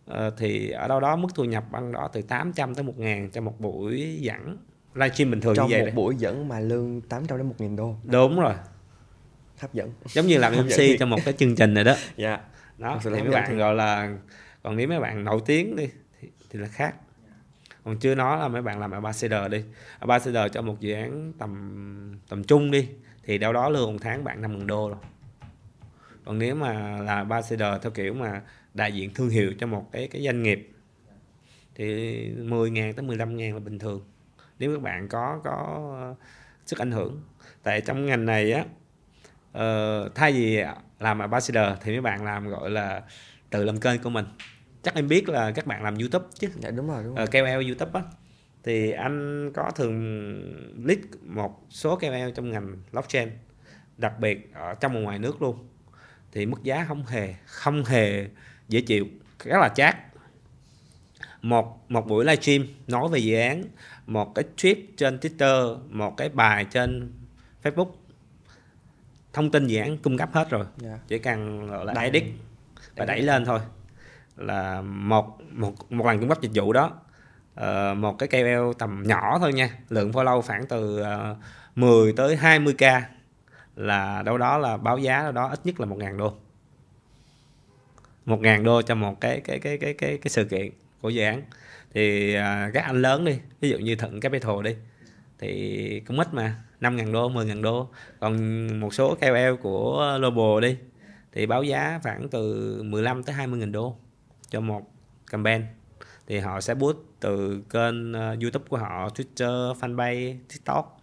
[SPEAKER 2] ờ, thì ở đâu đó mức thu nhập bằng đó từ 800 tới 1 ngàn cho một buổi dẫn livestream bình thường
[SPEAKER 1] Trong
[SPEAKER 2] như vậy
[SPEAKER 1] một
[SPEAKER 2] đấy.
[SPEAKER 1] buổi dẫn mà lương 800 đến 1.000 đô
[SPEAKER 2] đúng rồi
[SPEAKER 1] hấp dẫn.
[SPEAKER 2] giống như làm MC cho một cái chương trình này đó
[SPEAKER 1] Dạ.
[SPEAKER 2] đó
[SPEAKER 1] Thật sự
[SPEAKER 2] thì mấy bạn
[SPEAKER 1] thiệt.
[SPEAKER 2] gọi là còn nếu mấy bạn nổi tiếng đi thì, thì là khác còn chưa nói là mấy bạn làm ambassador đi. Ambassador cho một dự án tầm tầm trung đi, thì đâu đó lương một tháng bạn 5 đô rồi. Còn nếu mà là ambassador theo kiểu mà đại diện thương hiệu cho một cái cái doanh nghiệp, thì 10 ngàn tới 15 ngàn là bình thường. Nếu các bạn có có sức ảnh hưởng. Tại trong ngành này á ờ, thay vì làm ambassador thì mấy bạn làm gọi là tự làm kênh của mình chắc em biết là các bạn làm youtube chứ.
[SPEAKER 1] Dạ đúng rồi đúng rồi.
[SPEAKER 2] ờ, KOL youtube á. Thì anh có thường list một số KOL trong ngành blockchain đặc biệt ở trong và ngoài nước luôn. Thì mức giá không hề không hề dễ chịu rất là chát. Một một buổi livestream nói về dự án một cái tweet trên Twitter một cái bài trên Facebook. Thông tin dự án cung cấp hết rồi.
[SPEAKER 1] Dạ.
[SPEAKER 2] chỉ cần gọi là
[SPEAKER 1] Đẩy-
[SPEAKER 2] edit và đẩy lên thôi là một một một lần cung cấp dịch vụ đó. Uh, một cái KOL tầm nhỏ thôi nha lượng follow khoảng từ ờ, uh, 10 tới 20k là đâu đó là báo giá đâu đó ít nhất là 1.000 đô. 1.000 đô cho một cái cái cái cái cái cái sự kiện của dự án. Thì uh, các anh lớn đi ví dụ như Thận Capital đi thì cũng ít mà 5.000 đô 10.000 đô. Còn một số KOL của Global đi thì báo giá khoảng từ 15 tới 20.000 đô cho một campaign, thì họ sẽ boost từ kênh ờ, YouTube của họ, Twitter, fanpage, TikTok.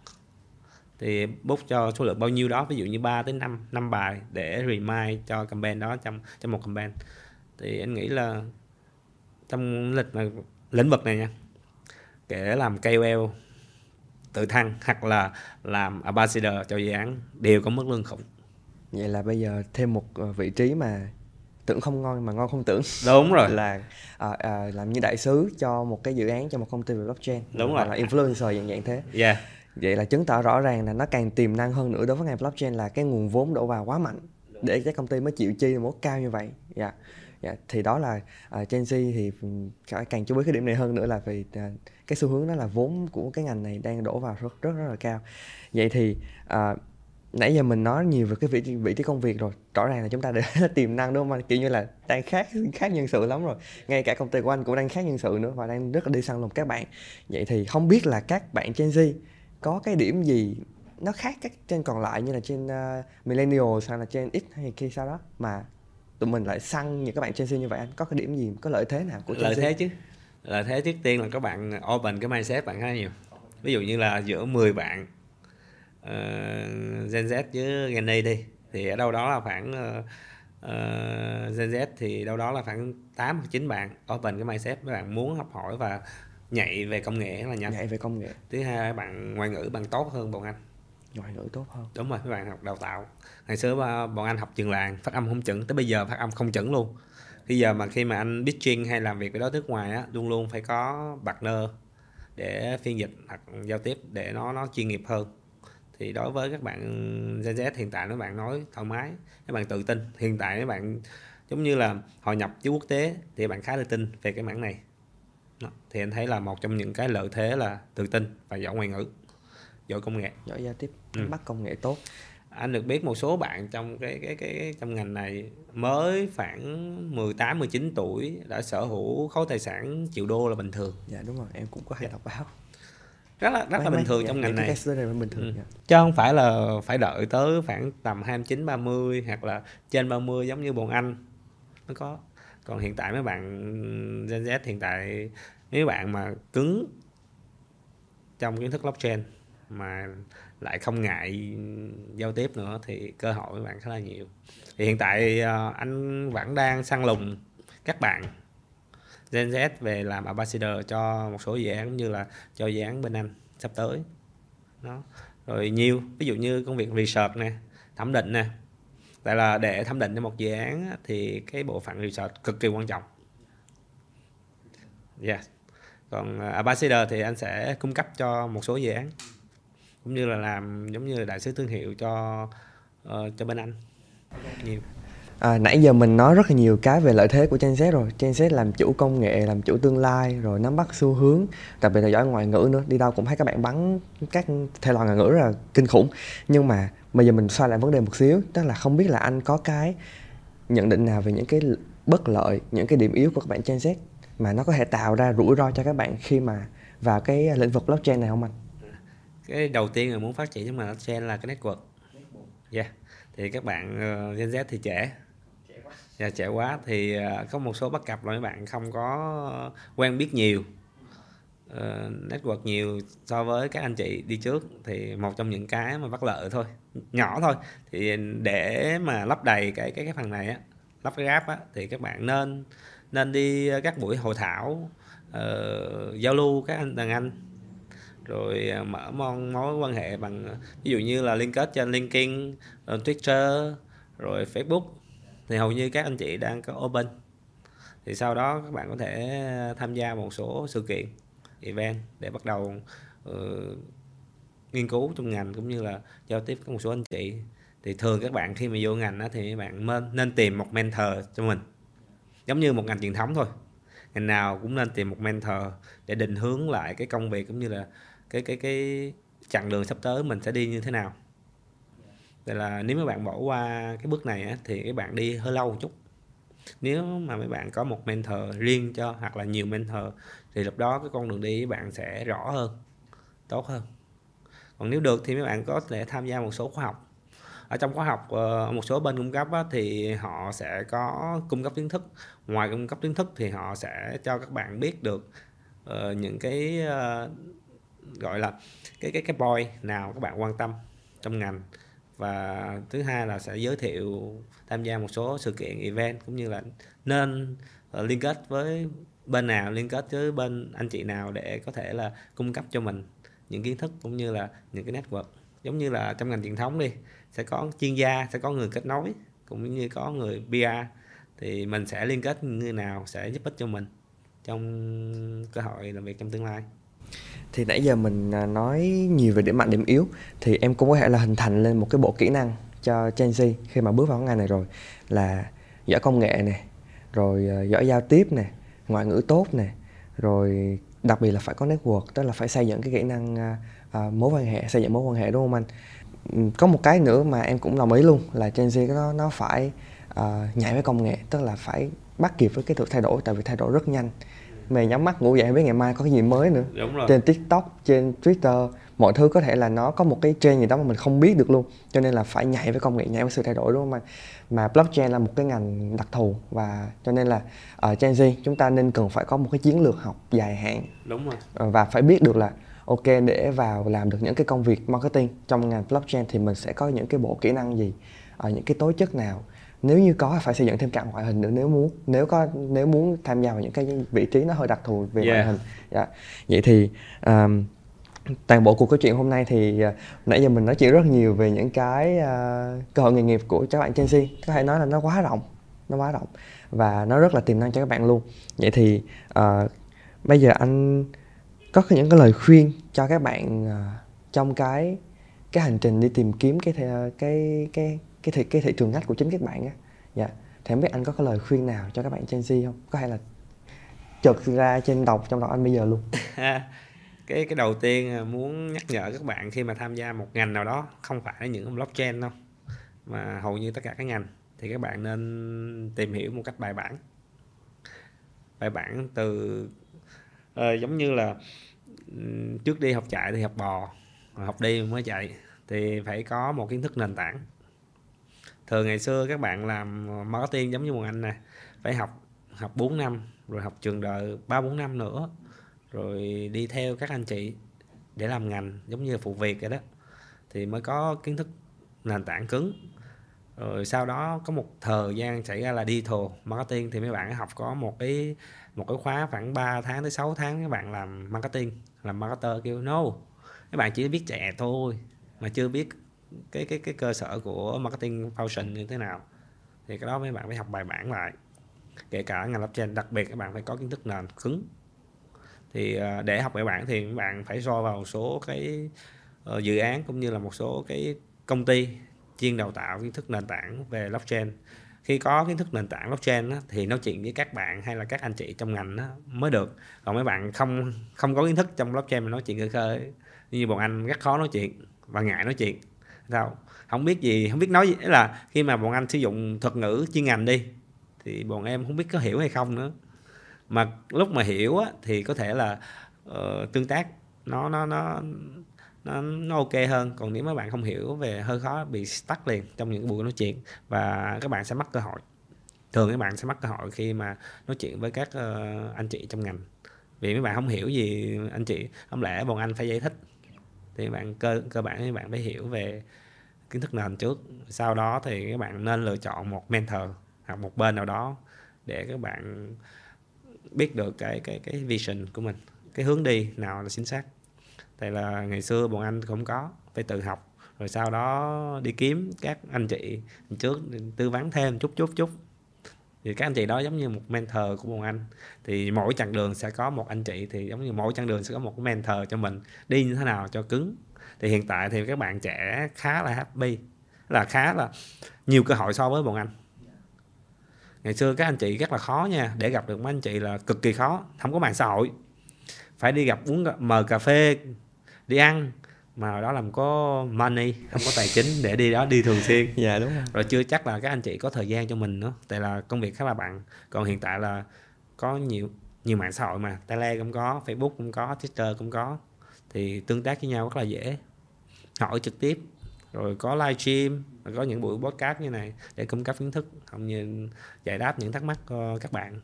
[SPEAKER 2] Thì boost cho số lượng bao nhiêu đó, ví dụ như 3 tới 5 năm bài để remind cho campaign đó trong trong một campaign. Thì anh nghĩ là trong lịch mà, lĩnh vực này nha, kể làm KOL tự thăng hoặc là làm ambassador cho dự án đều có mức lương khủng.
[SPEAKER 1] Vậy là bây giờ thêm một ờ, vị trí mà tưởng không ngon mà ngon không tưởng.
[SPEAKER 2] Đúng rồi.
[SPEAKER 1] Là à, à, làm như đại sứ cho một cái dự án cho một công ty về blockchain.
[SPEAKER 2] Đúng rồi.
[SPEAKER 1] là influencer dạng dạng thế.
[SPEAKER 2] Yeah.
[SPEAKER 1] Vậy là chứng tỏ rõ ràng là nó càng tiềm năng hơn nữa đối với ngành blockchain là cái nguồn vốn đổ vào quá mạnh để các công ty mới chịu chi một cao như vậy. Dạ. Dạ. Thì đó là uh, Gen Z thì ừm, càng, chú ý cái điểm này hơn nữa là vì à, cái xu hướng đó là vốn của cái ngành này đang đổ vào rất rất rất là cao. Vậy thì à, nãy giờ mình nói nhiều về cái vị trí, vị trí công việc rồi rõ ràng là chúng ta là tiềm năng đúng không anh? Kiểu như là đang khác khác nhân sự lắm rồi. Ngay cả công ty của anh cũng đang khác nhân sự nữa và đang rất là đi săn lùng các bạn. Vậy thì không biết là các bạn Gen Z có cái điểm gì nó khác các trên còn lại như là trên uh, millennials hay là trên X hay kia sao đó mà tụi mình lại săn những các bạn Gen Z như vậy anh? Có cái điểm gì có lợi thế nào của Gen
[SPEAKER 2] lợi
[SPEAKER 1] Z?
[SPEAKER 2] thế chứ. Lợi thế trước tiên là các bạn open cái mindset bạn khá nhiều. Ví dụ như là giữa 10 bạn uh, Gen Z với Gen Y đi. Thì ở đâu đó là khoảng uh, uh, Gen Z thì đâu đó là khoảng 8 hoặc 9 bạn. Open cái mindset mấy bạn muốn học hỏi và nhạy về công nghệ là nhanh.
[SPEAKER 1] Nhạy về công nghệ.
[SPEAKER 2] Thứ hai bạn ngoại ngữ bằng tốt hơn bọn anh.
[SPEAKER 1] Ngoại ngữ tốt hơn.
[SPEAKER 2] Đúng rồi các bạn học đào tạo. Ngày xưa bọn anh học trường làng phát âm không chuẩn. Tới bây giờ phát âm không chuẩn luôn. Bây giờ mà khi mà anh pitching hay làm việc với đối nước ngoài á luôn luôn phải có partner để phiên dịch hoặc giao tiếp để nó nó chuyên nghiệp hơn thì đối với các bạn Gen Z hiện tại các bạn nói thoải mái các bạn tự tin hiện tại các bạn giống như là hội nhập với quốc tế thì bạn khá tự tin về cái mảng này đó. thì anh thấy là một trong những cái lợi thế là tự tin và giỏi ngoại ngữ giỏi công nghệ
[SPEAKER 1] giỏi giao tiếp ừ. bắt công nghệ tốt
[SPEAKER 2] anh được biết một số bạn trong cái cái cái, trong ngành này mới khoảng 18 19 tuổi đã sở hữu khối tài sản triệu đô là bình thường.
[SPEAKER 1] Dạ đúng rồi, em cũng có hay dạ. đọc báo.
[SPEAKER 2] Rất là rất mấy, là bình thường dạ, trong ngành này.
[SPEAKER 1] Cái này bình thường. Ừ. Dạ.
[SPEAKER 2] Chứ không phải là phải đợi tới khoảng tầm 29 30 hoặc là trên 30 giống như bọn anh mới có. Còn hiện tại mấy bạn Gen Z hiện tại mấy bạn mà cứng trong kiến thức blockchain mà lại không ngại giao tiếp nữa thì cơ hội với bạn khá là nhiều thì hiện tại uh, anh vẫn đang săn lùng các bạn Gen Z về làm ambassador cho một số dự án như là cho dự án bên anh sắp tới. Đó. Rồi nhiều ví dụ như công việc research nè thẩm định nè. Tại là để thẩm định cho một dự án thì cái bộ phận research cực kỳ quan trọng. Yes. Còn à, ambassador thì anh sẽ cung cấp cho một số dự án cũng như là làm giống như là đại sứ thương hiệu cho uh, cho bên anh. Nhiều.
[SPEAKER 1] À, nãy giờ mình nói rất là nhiều cái về lợi thế của Gen Z rồi. Gen Z làm chủ công nghệ, làm chủ tương lai Rồi nắm bắt xu hướng Đặc biệt là giỏi ngoại ngữ nữa. Đi đâu cũng thấy các bạn bắn các thể loại ngoại ngữ rất là kinh khủng. Nhưng mà bây giờ mình xoay lại vấn đề một xíu Tức là không biết là anh có cái nhận định nào về những cái bất lợi Những cái điểm yếu của các bạn Gen Z Mà nó có thể tạo ra rủi ro cho các bạn khi mà vào cái lĩnh vực blockchain này không anh?
[SPEAKER 2] cái đầu tiên là muốn phát triển trong ngành blockchain là cái network. Yeah. thì các bạn uh, Gen Z thì trẻ Dạ, trẻ quá thì ờ, có một số bất cập là mấy bạn không có quen biết nhiều. Uh, network nhiều so với các anh chị đi trước thì một trong những cái mà bất lợi thôi nhỏ thôi. Thì để mà lấp đầy cái cái cái phần này á lắp cái gap á thì các bạn nên nên đi các buổi hội thảo uh, giao lưu các anh đàn anh. Rồi mở mong mối quan hệ bằng ví dụ như là liên kết trên LinkedIn, Twitter, rồi Facebook thì hầu như các anh chị đang có open. Thì sau đó các bạn có thể tham gia một số sự kiện event để bắt đầu uh, nghiên cứu trong ngành cũng như là giao tiếp với một số anh chị. Thì thường các bạn khi mà vô ngành đó, thì các bạn nên nên tìm một mentor cho mình. Giống như một ngành truyền thống thôi. Ngành nào cũng nên tìm một mentor để định hướng lại cái công việc cũng như là cái cái cái chặng đường sắp tới mình sẽ đi như thế nào. Vậy là nếu mấy bạn bỏ qua cái bước này á, thì các bạn đi hơi lâu một chút. Nếu mà mấy bạn có một mentor riêng cho hoặc là nhiều mentor thì lúc đó cái con đường đi các bạn sẽ rõ hơn tốt hơn. Còn nếu được thì mấy bạn có thể tham gia một số khóa học. Ở trong khóa học ờ, một số bên cung cấp á, thì họ sẽ có cung cấp kiến thức. Ngoài cung cấp kiến thức thì họ sẽ cho các bạn biết được uh, những cái uh, gọi là cái cái cái boy nào các bạn quan tâm trong ngành và thứ hai là sẽ giới thiệu, tham gia một số sự kiện, event, cũng như là nên ờ, liên kết với bên nào, liên kết với bên anh chị nào để có thể là cung cấp cho mình những kiến thức cũng như là những cái network. Giống như là trong ngành truyền thống đi, sẽ có chuyên gia, sẽ có người kết nối, cũng như có người PR thì mình sẽ liên kết như nào sẽ giúp ích cho mình trong cơ hội làm việc trong tương lai
[SPEAKER 1] thì nãy giờ mình à, nói nhiều về điểm mạnh điểm yếu. Thì em cũng có thể là hình thành lên một cái bộ kỹ năng cho Gen Z khi mà bước vào ngành này rồi. Là giỏi công nghệ này rồi à, giỏi giao tiếp này ngoại ngữ tốt này rồi đặc biệt là phải có network tức là phải xây dựng cái kỹ năng uh, mối quan hệ xây dựng mối quan hệ đúng không anh? Có một cái nữa mà em cũng đồng ý luôn là Gen Z nó nó phải uh, nhảy với công nghệ tức là phải bắt kịp với cái sự thay đổi tại vì thay đổi rất nhanh mày nhắm mắt ngủ dậy biết ngày mai có cái gì mới nữa.
[SPEAKER 2] Đúng rồi.
[SPEAKER 1] trên tiktok trên twitter mọi thứ có thể là nó có một cái trend gì đó mà mình không biết được luôn. Cho nên là phải nhảy với công nghệ nhảy với sự thay đổi đúng không anh? Mà blockchain là một cái ngành đặc thù và cho nên là ở Gen Z chúng ta nên cần phải có một cái chiến lược học dài hạn.
[SPEAKER 2] Đúng rồi.
[SPEAKER 1] Ờ, và phải biết được là ok để vào làm được những cái công việc marketing trong ngành blockchain thì mình sẽ có những cái bộ kỹ năng gì ở những cái tố chất nào nếu như có phải xây dựng thêm cặn ngoại hình nữa nếu muốn nếu có nếu muốn tham gia vào những cái vị trí nó hơi đặc thù về yeah. ngoại hình dạ. vậy thì um, toàn bộ cuộc câu chuyện hôm nay thì uh, nãy giờ mình nói chuyện rất nhiều về những cái uh, cơ hội nghề nghiệp của các bạn Z có thể nói là nó quá rộng nó quá rộng và nó rất là tiềm năng cho các bạn luôn vậy thì uh, bây giờ anh có những cái lời khuyên cho các bạn uh, trong cái cái hành trình đi tìm kiếm cái cái cái cái thị, cái thị trường ngách của chính các bạn á. Dạ. Thì không biết anh có cái lời khuyên nào cho các bạn Gen Z không? Có hay là chợt ra trên đọc trong đầu anh bây giờ luôn.
[SPEAKER 2] Cái cái đầu tiên à, muốn nhắc nhở các bạn khi mà tham gia một ngành nào đó không phải là những blockchain đâu mà hầu như tất cả các ngành thì các bạn nên tìm hiểu một cách bài bản. Bài bản từ uh, giống như là trước đi học chạy thì học bò học đi mới chạy thì phải có một kiến thức nền tảng thường ngày xưa các bạn làm marketing giống như một anh nè, phải học học 4 năm, rồi học trường đời ba, bốn năm nữa, rồi đi theo các anh chị để làm ngành, giống như phụ việc vậy đó. Thì mới có kiến thức nền tảng cứng. Rồi sau đó có một thời gian xảy ra là đi thù marketing, thì mấy bạn học có một cái một cái khóa khoảng 3 tháng tới 6 tháng các bạn làm marketing, làm marketer kêu, no các bạn chỉ biết trẻ thôi, mà chưa biết cái cái cái cơ sở của marketing function như thế nào. Thì cái đó mấy bạn phải học bài bản lại. Kể cả ngành blockchain đặc biệt các bạn phải có kiến thức nền cứng. Thì ờ, để học bài bản thì các bạn phải so vào một số cái ờ, dự án cũng như là một số cái công ty chuyên đào tạo kiến thức nền tảng về blockchain. Khi có kiến thức nền tảng blockchain á, thì nói chuyện với các bạn hay là các anh chị trong ngành á, mới được. Còn mấy bạn không không có kiến thức trong blockchain mà nói chuyện khơi khơi như bọn anh rất khó nói chuyện và ngại nói chuyện sao không biết gì không biết nói gì. Là khi mà bọn anh sử dụng thuật ngữ chuyên ngành đi thì bọn em không biết có hiểu hay không nữa. Mà lúc mà hiểu á, thì có thể là uh, tương tác nó nó nó nó, nó ok hơn. Còn nếu mấy bạn không hiểu về hơi khó bị stuck liền trong những buổi nói chuyện và các bạn sẽ mất cơ hội. Thường các bạn sẽ mất cơ hội khi mà nói chuyện với các uh, anh chị trong ngành. Vì mấy bạn không hiểu gì anh chị không lẽ bọn anh phải giải thích. Thì bạn cơ cơ bản các bạn phải hiểu về kiến thức nền trước. Sau đó thì các bạn nên lựa chọn một mentor hoặc một bên nào đó để các bạn biết được cái cái cái vision của mình, cái hướng đi nào là chính xác. Tại là ngày xưa bọn anh cũng có, phải tự học, rồi sau đó đi kiếm các anh chị trước, tư vấn thêm chút chút chút. Thì các anh chị đó giống như một mentor của bọn anh. Thì mỗi chặng đường sẽ có một anh chị, thì giống như mỗi chặng đường sẽ có một mentor cho mình. Đi như thế nào cho cứng thì hiện tại thì các bạn trẻ khá là happy. Là khá là nhiều cơ hội so với bọn anh. Ngày xưa các anh chị rất là khó nha. Để gặp được mấy anh chị là cực kỳ khó. Không có mạng xã hội. Phải đi gặp uống mời cà phê đi ăn. Mà đó làm có money không có tài chính để đi đó đi thường xuyên.
[SPEAKER 1] Dạ đúng rồi.
[SPEAKER 2] rồi chưa chắc là các anh chị có thời gian cho mình nữa. Tại là công việc khá là bận. Còn hiện tại là có nhiều nhiều mạng xã hội mà. Tele cũng có Facebook cũng có Twitter cũng có. Thì tương tác với nhau rất là dễ hỏi trực tiếp, rồi có live stream có những buổi podcast như này để cung cấp kiến thức, cũng như giải đáp những thắc mắc của các bạn.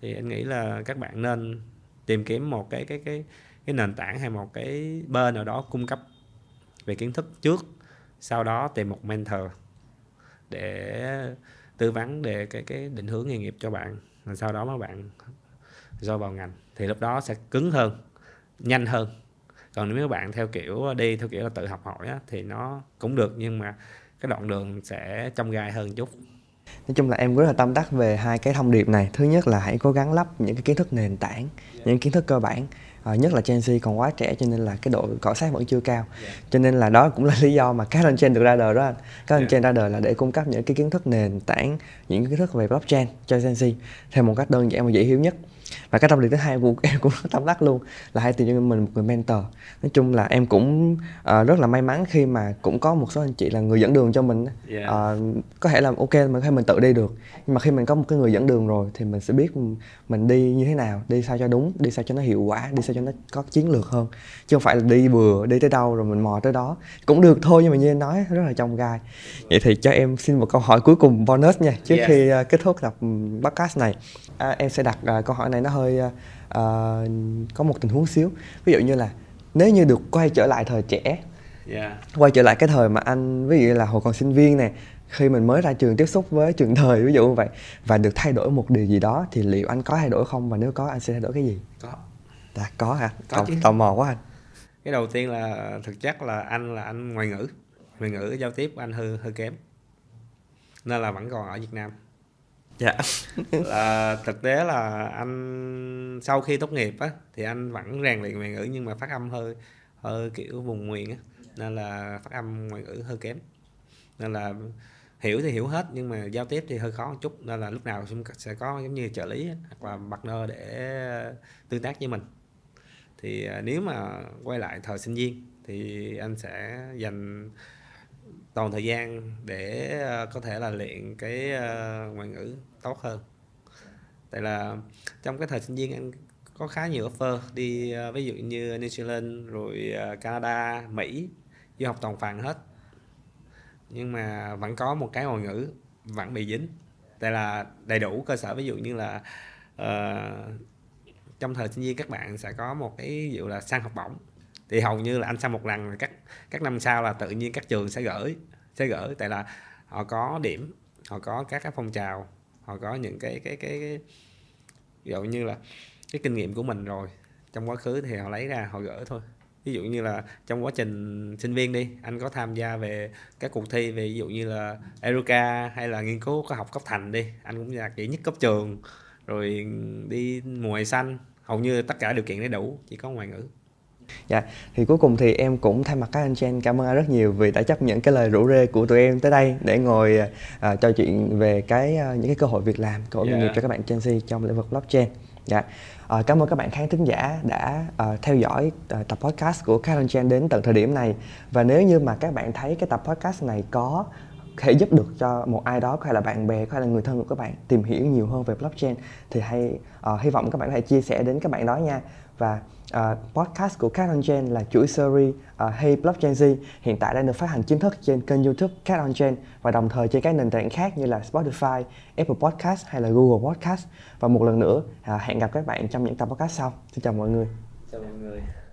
[SPEAKER 2] Thì anh nghĩ là các bạn nên tìm kiếm một cái cái cái cái nền tảng hay một cái bên nào đó cung cấp về kiến thức trước, sau đó tìm một mentor để tư vấn về cái cái định hướng nghề nghiệp cho bạn, rồi sau đó mấy bạn do vào ngành thì lúc đó sẽ cứng hơn, nhanh hơn còn nếu các bạn theo kiểu đi theo kiểu là tự học hỏi á, thì nó cũng được nhưng mà cái đoạn đường sẽ trong gai hơn chút.
[SPEAKER 1] Nói chung là em rất là tâm đắc về hai cái thông điệp này. Thứ nhất là hãy cố gắng lắp những cái kiến thức nền tảng những kiến thức cơ bản à, nhất là Gen Z còn quá trẻ cho nên là cái độ cọ sát vẫn chưa cao. Cho nên là đó cũng là lý do mà các anh trên được ra đời đó anh. Các anh trên ra đời là để cung cấp những cái kiến thức nền tảng những kiến thức về blockchain cho Gen Z. Theo một cách đơn giản và dễ hiểu nhất và cái tâm lý thứ hai của em cũng tâm đắc luôn là hãy tìm cho mình một người mentor. Nói chung là em cũng uh, rất là may mắn khi mà cũng có một số anh chị là người dẫn đường cho mình yeah. uh, có thể là ok mình có mình tự đi được. Nhưng mà khi mình có một cái người dẫn đường rồi thì mình sẽ biết mình đi như thế nào đi sao cho đúng đi sao cho nó hiệu quả đi sao cho nó có chiến lược hơn. Chứ không phải là đi bừa đi tới đâu rồi mình mò tới đó. Cũng được thôi nhưng mà như em nói rất là trong gai. Vậy thì cho em xin một câu hỏi cuối cùng bonus nha. Trước yeah. khi uh, kết thúc tập podcast này à, em sẽ đặt uh, câu hỏi này nó hơi uh, có một tình huống xíu. Ví dụ như là nếu như được quay trở lại thời trẻ yeah. quay trở lại cái thời mà anh ví dụ là hồi còn sinh viên này khi mình mới ra trường tiếp xúc với trường thời ví dụ như vậy và được thay đổi một điều gì đó thì liệu anh có thay đổi không? Và nếu có anh sẽ thay đổi cái gì?
[SPEAKER 2] Có.
[SPEAKER 1] Dạ có hả?
[SPEAKER 2] Có
[SPEAKER 1] tò,
[SPEAKER 2] chứ.
[SPEAKER 1] tò mò quá anh.
[SPEAKER 2] Cái đầu tiên là thực chất là anh là anh ngoại ngữ. Ngoại ngữ giao tiếp anh hơi hơi kém. Nên là vẫn còn ở Việt Nam
[SPEAKER 1] dạ.
[SPEAKER 2] Là thực tế là anh, sau khi tốt nghiệp á, thì anh vẫn rèn luyện ngoại ngữ nhưng mà phát âm hơi hơi kiểu vùng miền á. Nên là phát âm ngoại ngữ hơi kém. Nên là hiểu thì hiểu hết nhưng mà giao tiếp thì hơi khó một chút. Nên là lúc nào cũng sẽ có giống như trợ lý hoặc là partner để tương tác với mình. Thì à, nếu mà quay lại thời sinh viên thì anh sẽ dành toàn thời gian để ờ, có thể là luyện cái ờ, ngoại ngữ tốt hơn. Tại là trong cái thời sinh viên anh có khá nhiều offer đi ờ, ví dụ như New Zealand rồi Canada Mỹ du học toàn phần hết. Nhưng mà vẫn có một cái ngoại ngữ vẫn bị dính. Tại là đầy đủ cơ sở ví dụ như là uh, trong thời sinh viên các bạn sẽ có một cái ví dụ là sang học bổng thì hầu như là anh sang một lần các các năm sau là tự nhiên các trường sẽ gửi sẽ gửi. Tại là họ có điểm họ có các cái phong trào họ có những cái cái cái, cái ví dụ như là cái kinh nghiệm của mình rồi. Trong quá khứ thì họ lấy ra họ gửi thôi. Ví dụ như là trong quá trình sinh viên đi anh có tham gia về các cuộc thi về ví dụ như là Eruca hay là nghiên cứu khoa học cấp thành đi. Anh cũng là kỹ nhất cấp trường rồi đi mùa hè xanh. Hầu như tất cả điều kiện đầy đủ chỉ có ngoại ngữ.
[SPEAKER 1] Dạ, thì cuối cùng thì em cũng thay mặt các anh Chen cảm ơn anh rất nhiều vì đã chấp nhận cái lời rủ rê của tụi em tới đây để ngồi à, trò chuyện về cái à, những cái cơ hội việc làm, cơ hội nghề
[SPEAKER 2] Dạ.
[SPEAKER 1] nghiệp cho các bạn Gen Z trong lĩnh vực blockchain. Dạ. À, cảm ơn các bạn khán thính giả đã à, theo dõi à, tập podcast của Karen Chen đến tận thời điểm này và nếu như mà các bạn thấy cái tập podcast này có thể giúp được cho một ai đó thể là bạn bè thể là người thân của các bạn tìm hiểu nhiều hơn về blockchain thì hãy ờ, hy vọng các bạn thể chia sẻ đến các bạn đó nha và uh, podcast của Cat on Gen là chuỗi series à, uh, Hey Blockchain Z hiện tại đang được phát hành chính thức trên kênh YouTube Cat on Gen và đồng thời trên các nền tảng khác như là Spotify, Apple Podcast hay là Google Podcast và một lần nữa uh, hẹn gặp các bạn trong những tập podcast sau. Xin chào mọi người.
[SPEAKER 2] chào mọi người